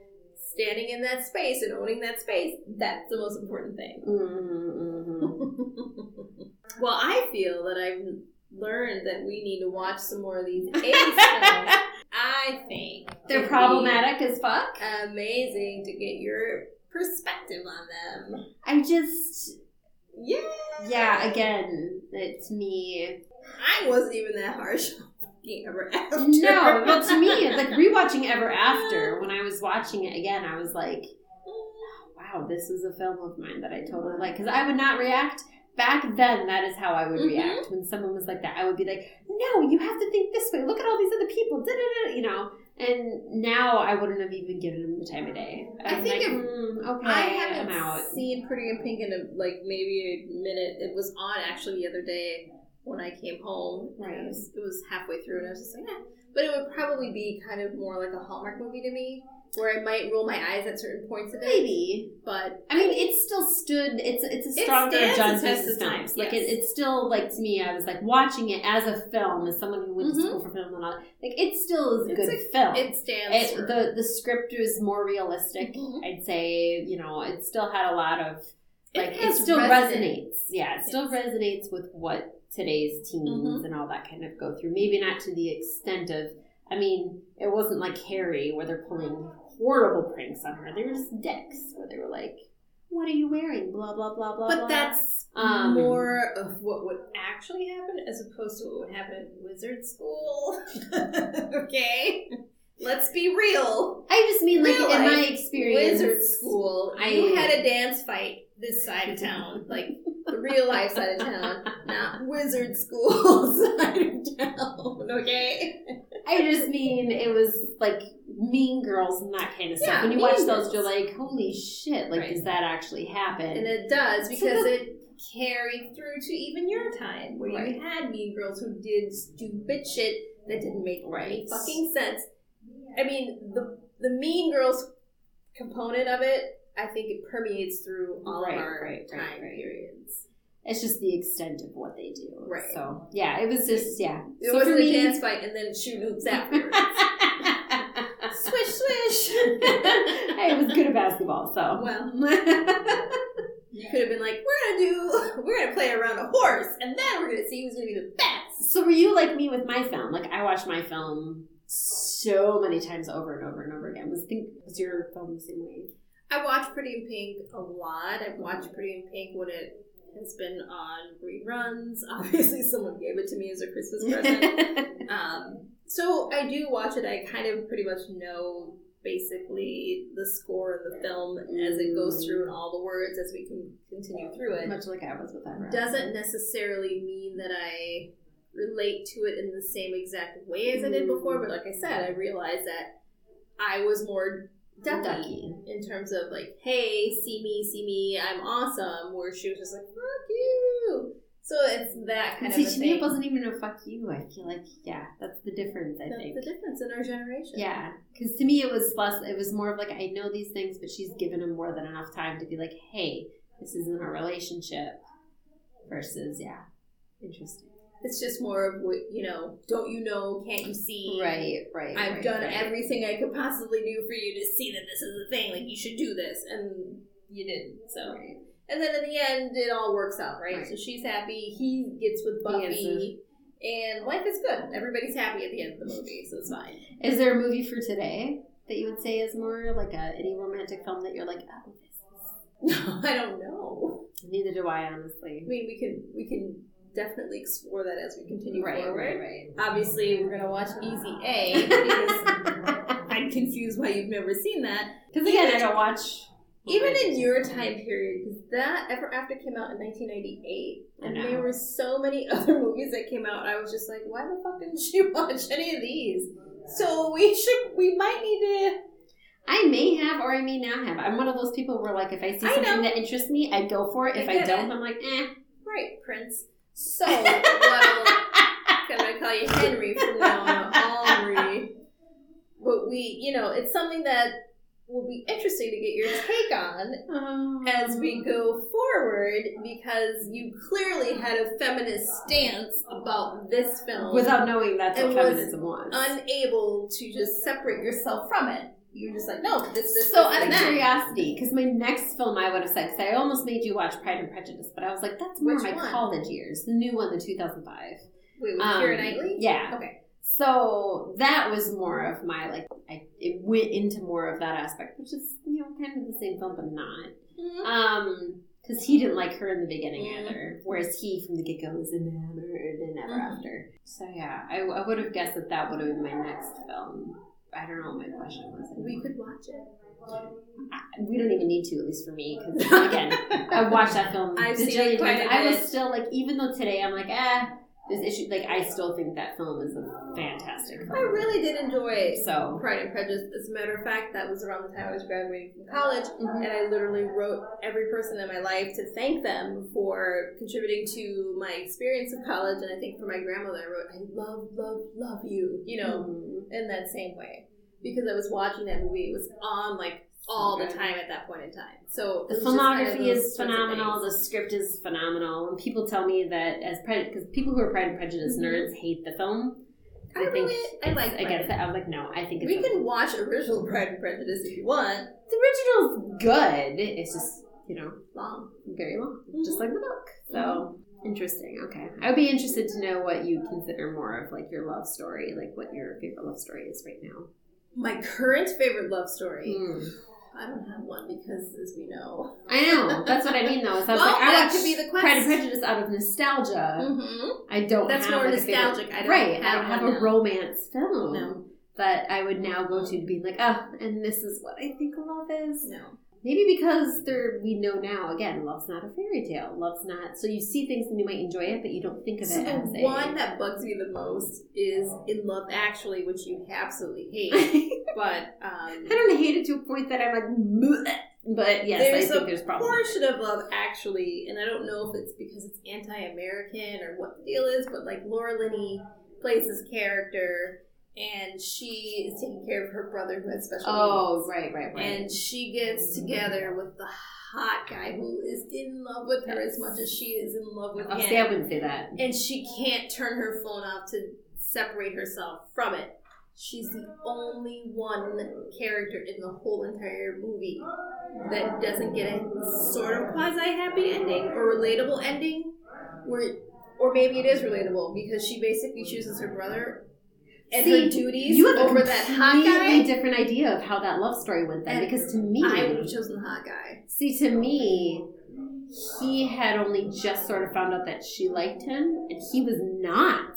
standing in that space and owning that space, that's the most important thing. Mm-hmm. well, I feel that I've learned that we need to watch some more of these 80s films. I think They're problematic as fuck. Amazing to get your perspective on them. I just, Yeah. yeah, again, it's me, I wasn't even that harsh. Ever after. no, well, to me, it's like rewatching Ever After, when I was watching it again, I was like, mm. wow, this is a film of mine that I totally like. Because I would not react. Back then, that is how I would Mhm. react when someone was like that. I would be like, "No, you have to think this way. Look at all these other people." Da-da-da, you know. And now I wouldn't have even given them the time of day. I I'm think like, if- mm, okay, I I'm haven't out. seen Pretty in Pink in a, like maybe a minute. It was on actually the other day when I came home. Right. It was, it was halfway through, and I was just like, eh. But it would probably be kind of more like a Hallmark movie to me, where I might roll my eyes at certain points of it. Maybe. But I mean, it still stood. It's it's a It stronger stands John the test Hughes of time. Like yes. it, it's still like to me. I was like watching it as a film, as someone who went Mhm. to school for film and all. Like it still is a It's good a- film. it stands. It, for, the the script was more realistic. Mhm. I'd say you know it still had a lot of like it, has still resonance. resonates. Yeah, it still resonates with what today's teens Mhm. and all that kind of go through. Maybe not to the extent of. I mean, it wasn't like Harry where they're pulling horrible pranks on her. They were just dicks where they were like, "What are you wearing?" Blah blah blah blah. But blah. that's Um, more of what would actually happen as opposed to what would happen at wizard school. okay? Let's be real. I just mean like real in my experience, Wizard school, I- you had a dance fight this side of town. Like the real life side of town, not wizard school side of town. Okay? I just mean it was like Mean Girls and that kind of stuff. Yeah, when you watch Girls. those, you're like, "Holy shit!" Like, Right. does that actually happen? And it does So because the- it carried through to even your time where Right. you had mean girls who did stupid shit that didn't make Right. any fucking sense. I mean, the the mean girls component of it, I think it permeates through all Right, of our time periods. it's just the extent of what they do. Right. So yeah, it was just yeah. It so a me, dance fight and then shoot hoops afterwards. hey, it was good at basketball. So well, you could have been like, we're gonna do, we're gonna play around a horse, and then we're gonna see who's gonna be the best. So were you like me with my film? Like I watched my film so many times over and over and over again. Was think was your film the same way? I watch Pretty in Pink a lot. I've watched Pretty in Pink when it has been on reruns. Obviously, someone gave it to me as a Christmas present. um, so I do watch it. I kind of pretty much know basically the score of the film as it goes through and all the words as we can continue through it. Much like I was with Ever. Doesn't necessarily mean that I relate to it in the same exact way as I did before, but like I said, I realized that I was more Ducky. in terms of like, hey, see me, see me, I'm awesome, where she was just like, fuck you. So it's that kind See, of me, it wasn't even a fuck you. I feel like, yeah, that's the difference. I That's think. the difference in our generation. Yeah, because to me it was less. It was more of like I know these things, but she's given him more than enough time to be like, "Hey, this isn't a relationship." Versus, yeah, interesting. It's just more of what, you know, don't you know, can't you see? Right, right. I've right, done right. everything I could possibly do for you to see that this is a thing. Like, you should do this. And you didn't. So. Right. And then in the end, it all works out, right? Right. So she's happy. He gets with Buffy. And life is good. Everybody's happy at the end of the movie, so it's fine. Is there a movie for today that you would say is more like a any romantic film that you're like, oh, this is. No, I don't know. Neither do I, honestly. I mean, we can we can definitely explore that as we continue Right, forward. right, right. Obviously, we're gonna watch Easy A because I'm confused why you've never seen that. Because again, I don't watch. Even in your time period, because that Ever After came out in 1998, and there were so many other movies that came out. I was just like, why the fuck didn't she watch any of these? So we should, we might need to. I may have, or I may not have. I'm one of those people where, like, if I see I something know. that interests me, I go for it. I If I, don't, it. I'm like, eh. Right, Prince. So, well, can I'm gonna call you Henry from now on, Henri. But we, you know, it's something that will be interesting to get your take on as we go forward because you clearly had a feminist stance about this film without knowing that's what feminism was. unable to just separate yourself from it. You're just like, no, this, is so, out of curiosity, because my next film I would have said, because I almost made you watch Pride and Prejudice, but I was like, that's more Which my one? college years, the new one, the 2005. Wait, with Um, Keira Knightley? Yeah. Okay. So that was more of my like, I it went into more of that aspect, which is you know kind of the same film, but not. Mhm. Um, because he didn't like her in the beginning Mhm. either, whereas he from the get go was enamored and ever Mhm. after. So yeah, I, I would have guessed that that would have been my next film. I don't know what my question was. We could watch it. I- we don't even need to, at least for me, because again, I watched that film I've seen it quite times. a I was still like, even though today I'm like, eh, there's issue Like, I still think that film is a fantastic film. I really did enjoy So, Pride and Prejudice. As a matter of fact, that was around the time I was graduating from college, mhm. and I literally wrote every person in my life to thank them for contributing to my experience of college. And I think for my grandmother, I wrote, "I love, love, love you," you know, Mhm. in that same way, because I was watching that movie. It was on like all the time at that point in time. So The it was just kind of filmography is phenomenal. The script is phenomenal. When people tell me that as pre because people who are Pride and Prejudice Mhm. nerds hate the film, I I think really, I like I against and it. I was like, no, I think it's We a- can watch original Pride and Prejudice if you want. the original's good. It's just you know Long. very long, Mhm. just like the book. So interesting. Okay, I would be interested to know what you consider more of like your love story, like what your favorite love story is right now. My current favorite love story. Mm. I don't have one because, as we know, I know that's what I mean though. Is I was Well, like, I that could be the Pride and. Prejudice out of nostalgia. mm-hmm. I don't. That's have more like, nostalgic. I don't right. I have don't have a now. romance film no, that I would now go to to be like, oh, and this is what I think love is. no. Maybe because there we know now again, love's not a fairy tale. Love's not. So you see things and you might enjoy it, but you don't think of So it the as a. one that bugs me the most is In Love Actually, which you absolutely hate. But um, don't hate it to a point that I'm like, "Bleh." but yes, There's I think a there's problems. portion of Love Actually, and I don't know if it's because it's anti-American or what the deal is, but like Laura Linney plays this character, and she is taking care of her brother who has special Oh, needs. right, right, right. and she gets together with the hot guy who is in love with her as much as she is in love with oh, him. see, I wouldn't say that. and she can't turn her phone off to separate herself from it. She's the only one character in the whole entire movie that doesn't get a sort of quasi happy ending or relatable ending, where, or maybe it is relatable because she basically chooses her brother. And See, her duties you have over a that hot guy. different idea of how that love story went then. And Because to me, I would have chosen the hot guy. see, to me, he had only just sort of found out that she liked him, and he was not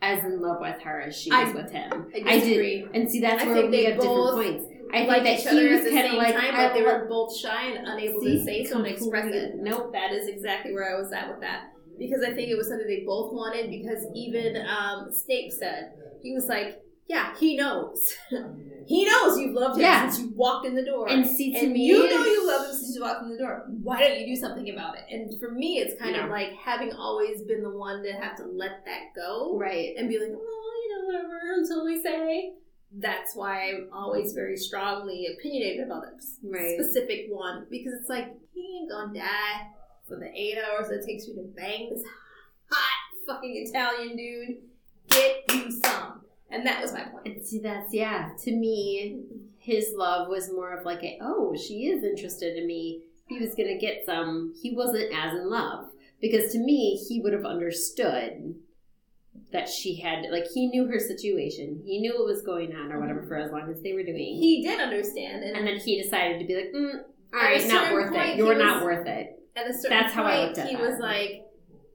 as in love with her as she was I- with him. I disagree. And see, that's I where we they have different points. I think Like that he was kind of like, time, I but they were both shy and unable See, to say so and express it. Nope. That is exactly where I was at with that. Because I think it was something they both wanted. Because even um, Snape said he was like, "Yeah, he knows. he knows you've loved him Yeah. since you walked in the door, And see, to and me, you know you love him since you walked in the door. Why don't you do something about it?" And for me, it's kind Yeah. of like having always been the one to have to let that go right. and be like, "Oh, you know, whatever," until we say. That's why I'm always very strongly opinionated about this Right. specific one because it's like he ain't gonna die for the eight hours it takes you to bang this hot fucking Italian dude. Get you some, and that was my point. See, that's yeah. To me, his love was more of like a oh, she is interested in me. He was gonna get some. He wasn't as in love because to me, he would have understood that she had like he knew her situation. He knew what was going on or whatever for as long as they were doing. He did understand, and, and then he decided to be like, mm, all right, not worth point, it. You're not worth it. At a certain That's how I point, looked at he that. was like,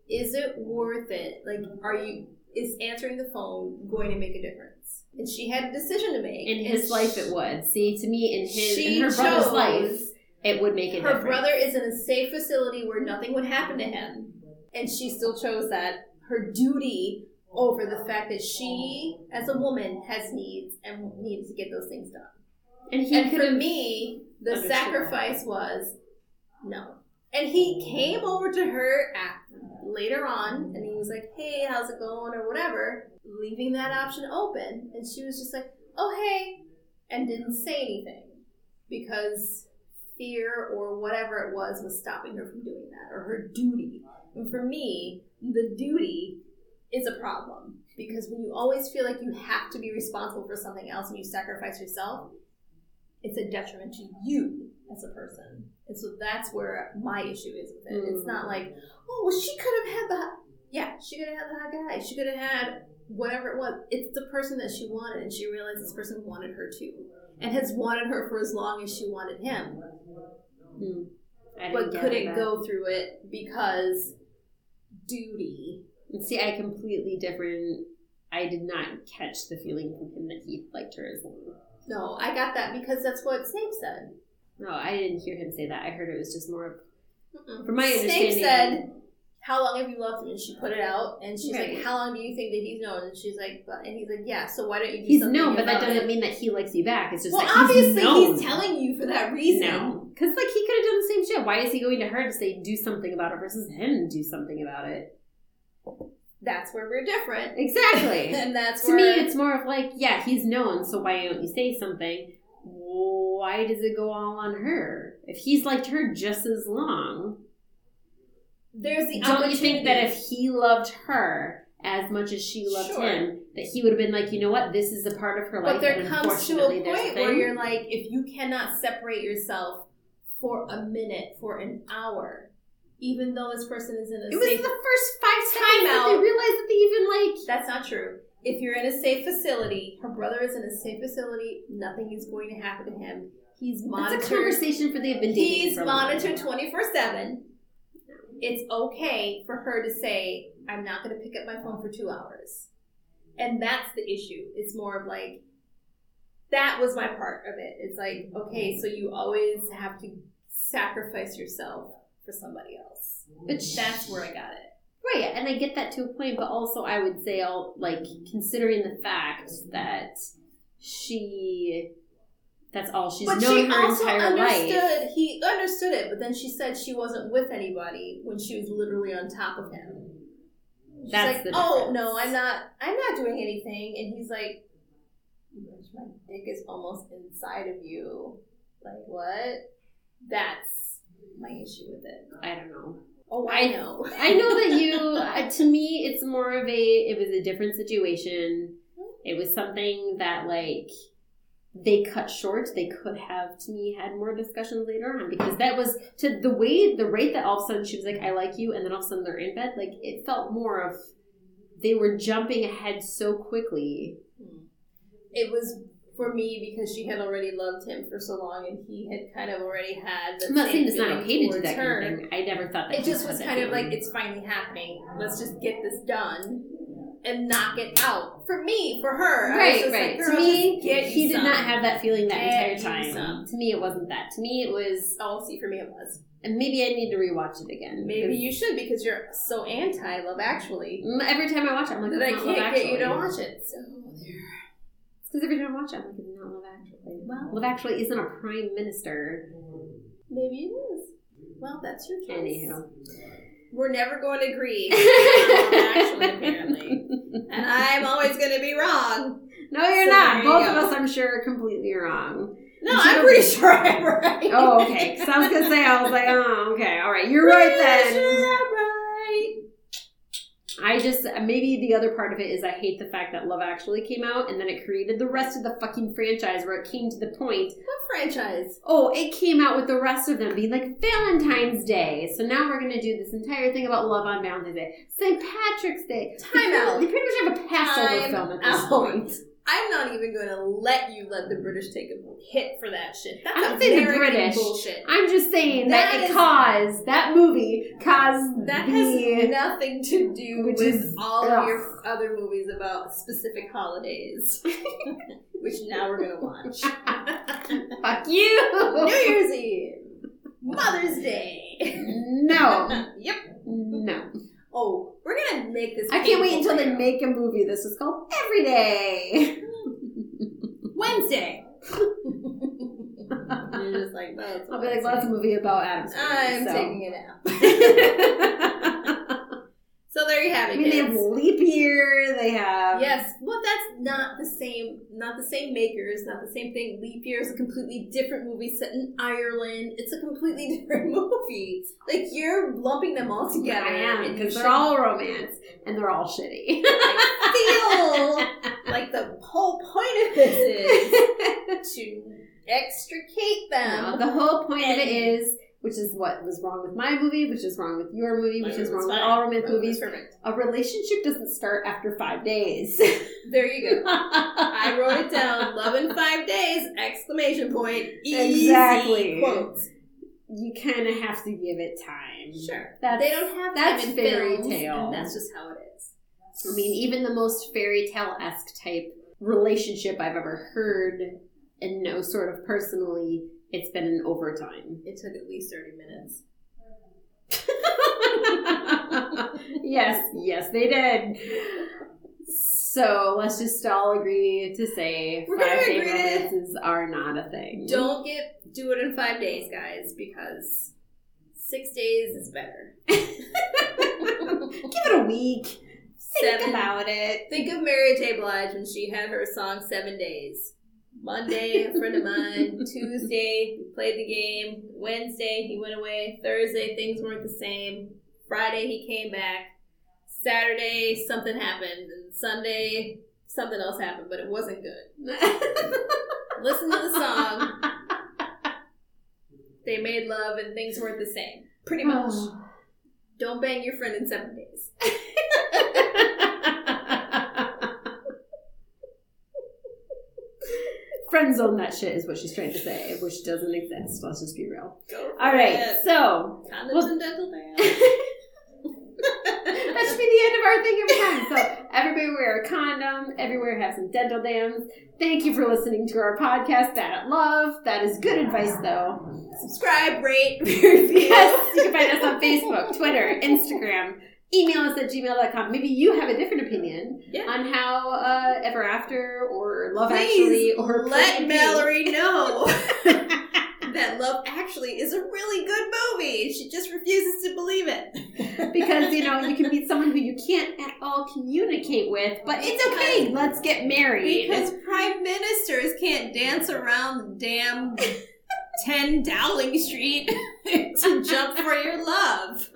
"Is it worth it? Like, are you?" Is answering the phone going to make a difference? And she had a decision to make. In his she- life, it would. See, to me, in his she in her brother's life, it would make a her difference. brother is in a safe facility where nothing would happen to him and she still chose that her duty over the fact that she as a woman has needs and needs to get those things done and he and for me the sacrifice was no and he came over to her at, later on and he was like hey how's it going? or whatever leaving that option open. And she was just like oh hey and didn't say anything because fear or whatever it was was stopping her from doing that or her duty. And for me the duty is a problem because when you always feel like you have to be responsible for something else and you sacrifice yourself it's a detriment to you as a person and so that's where my issue is with it it's Mm. not like oh well she could have had the yeah she could have had the hot guy she could have had whatever it was it's the person that she wanted and she realized this person wanted her too and has wanted her for as long as she wanted him Hmm. But couldn't go through it because duty. See, I completely different. I did not catch the feeling from him that he liked her as long. No, I got that because that's what Snape said. No, I didn't hear him say that. I heard it was just more of Mm-mm. From my Snape understanding- said, "How long have you loved him?" And she put it out, and she's Right. like, "How long do you think that he's known?" And she's like, but, "And he's like, yeah. So why don't you do he's something known, but that about doesn't it?" mean that he likes you back. It's just Well, that obviously, he's, known. he's telling you for that reason. No, because like he could have done the same shit. Why is he going to her to say do something about it versus him do something about it? That's where we're different, Exactly. and that's to me, where it's more of like, yeah, he's known, so why don't you say something? Why does it go all on her? If he's liked her just as long, there's the don't you think that if he loved her as much as she loved Sure. him, that he would have been like, you know what, this is a part of her life. But there comes to a point thing. where you're like, if you cannot separate yourself for a minute, for an hour, even though this person is in a It was the first five seconds that they realized that they even like. That's not true. If you're in a safe facility, her brother is in a safe facility, nothing is going to happen to him. He's monitored. That's a conversation for they've dating. He's for a long monitored 24 7. It's okay for her to say, I'm not going to pick up my phone for two hours. And that's the issue. It's more of like, that was my part of it. It's like, okay, so you always have to sacrifice yourself for somebody else. But That's where I got it. Right, and I get that to a point, but also I would say, I'll, like, considering the fact that she, that's all she's but known she her also entire understood life. he understood it but then she said she wasn't with anybody when she was literally on top of him. She's That's like the oh no i'm not i'm not doing anything and he's like my dick is almost inside of you. Like what? That's my issue with it. I don't know. Oh i, I- know I know that you, uh, to me, it's more of a, it was a different situation. It was something that, like, they cut short. They could have, to me, had more discussions later on because that was to the way, the rate that all of a sudden she was like, I like you, and then all of a sudden they're in bed. Like, it felt more of, they were jumping ahead so quickly Hmm. it was for me because she had already loved him for so long, and he had kind of already had. The I'm not same saying it's not okay to do that her. kind of thing. I never thought that. It just was kind of feeling. like it's finally happening. Let's just get this done and knock it out. For me, for her, Right, right. Like, to me, he did some. not have that feeling that Get entire time. To me, it wasn't that. To me, it was. Oh, see, for me it was. And maybe I need to rewatch it again. Maybe you should because you're so anti Love Actually Every time I watch it, I'm like, that "That's I can't get you to Actually." watch it. So there. Because every time I watch it, I'm like, it's not Love Actually. Well- Love Actually isn't a prime minister. Maybe it is. Well, that's your choice. Anywho. We're never going to agree. on Love Actually, apparently. And I'm always going to be wrong. No, you're So not. there you Both of us, I'm sure, are completely wrong. No, You I'm pretty sure I'm right. Oh, okay. Because I was going to say, I was like, oh, okay. All right. You're right then. sure I'm right. I just maybe the other part of it is I hate the fact that Love Actually came out and then it created the rest of the fucking franchise where it came to the point. What franchise? Oh, it came out with the rest of them being like Valentine's Day. So now we're gonna do this entire thing about love on Valentine's Day, St. Patrick's Day. Time out. They pretty much have a Passover Time film at this out. point. I'm not even going to let you let the British take a hit for that shit. That's I'm saying the American British. bullshit. I'm just saying that, That it is- caused that movie caused That the has nothing to do with is- all of your other movies about specific holidays, which now we're gonna watch. fuck you. New Year's Eve, Mother's Day. no, yep. no. Oh, we're gonna make this. I can't wait until they make a movie. This is called Every Day. Wednesday. You're just like, it's I'll be like, well, that's a movie about Adam's I'm so. taking it nap. so there you have it. I mean, they have leap year. They have Yes, well, that's not the same. Not the same makers. Not the same thing. Leap Year is a completely different movie set in Ireland. It's a completely different movie. Like you're lumping them all together. I am because they're all romance and they're all shitty. feel like the whole point of this is to extricate No, them. the whole point of it And- is, which is what was wrong with my movie, which is wrong with your movie, which is wrong with all romance It's movies. Perfect. A relationship doesn't start after five days. There you go. I wrote it down. Love in five days! Exclamation point. Easy Exactly. Quotes. You kind of have to give it time. Sure. That's, they don't have that's time in fairy films, tale. that's just how it is. I mean, even the most fairy tale esque type relationship I've ever heard and know sort of personally, it's been an overtime. It took at least thirty minutes. yes, yes, they did. So let's just all agree to say We're five day romances are not a thing. Don't get do it in five days, guys, because six days is better. give it a week. Think about it. Think of Mary J. Blige when she had her song Seven Days. Monday, a friend of mine. Tuesday, we played the game. Wednesday, he went away. Thursday, things weren't the same. Friday, he came back. Saturday, something happened. And Sunday, something else happened, but it wasn't good. Listen to the song. They made love and things weren't the same. Pretty much. Oh. Don't bang your friend in seven days. Friend zone that shit is what she's trying to say, which doesn't exist. Let's just be real. All right, it. so Condoms Well- and dental dams. that should be the end of our thing every time. So everybody wear a condom. Everywhere have some dental dams. Thank you for listening to our podcast, That at Love. That is good advice, though. Subscribe, rate, review. Yes, you can find us on Facebook, Twitter, Instagram. Email us at gmail.com. Maybe you have a different opinion Yeah. on how uh, Ever After or Love Please Actually or let Mallory know that Love Actually is a really good movie. She just refuses to believe it. because you know you can meet someone who you can't at all communicate with, but it's okay. Let's get married. because prime ministers can't dance around the damn 10 Downing Street to jump for your love.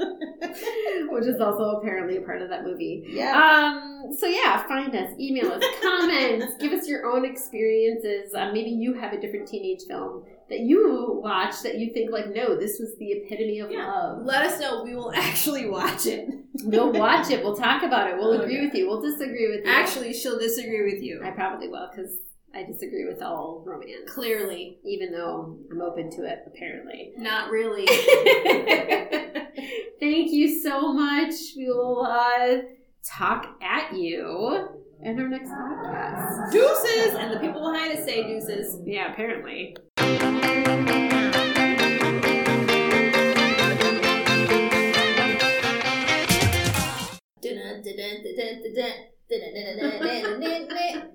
which is also apparently a part of that movie. Yeah. Um. So yeah, find us, email us, comments, give us your own experiences. Uh, maybe you have a different teenage film that you watch that you think like, no, this was the epitome of Yeah. love. Let us know. We will actually watch it. We'll watch it. We'll talk about it. We'll agree Okay. with you. We'll disagree with you. Actually, she'll disagree with you. I probably will because I disagree with all romance. Clearly. Even though I'm open to it, apparently. Not really. Thank you so much. We will uh, talk at you in our next podcast. Deuces! And the people behind us say deuces. Yeah, apparently.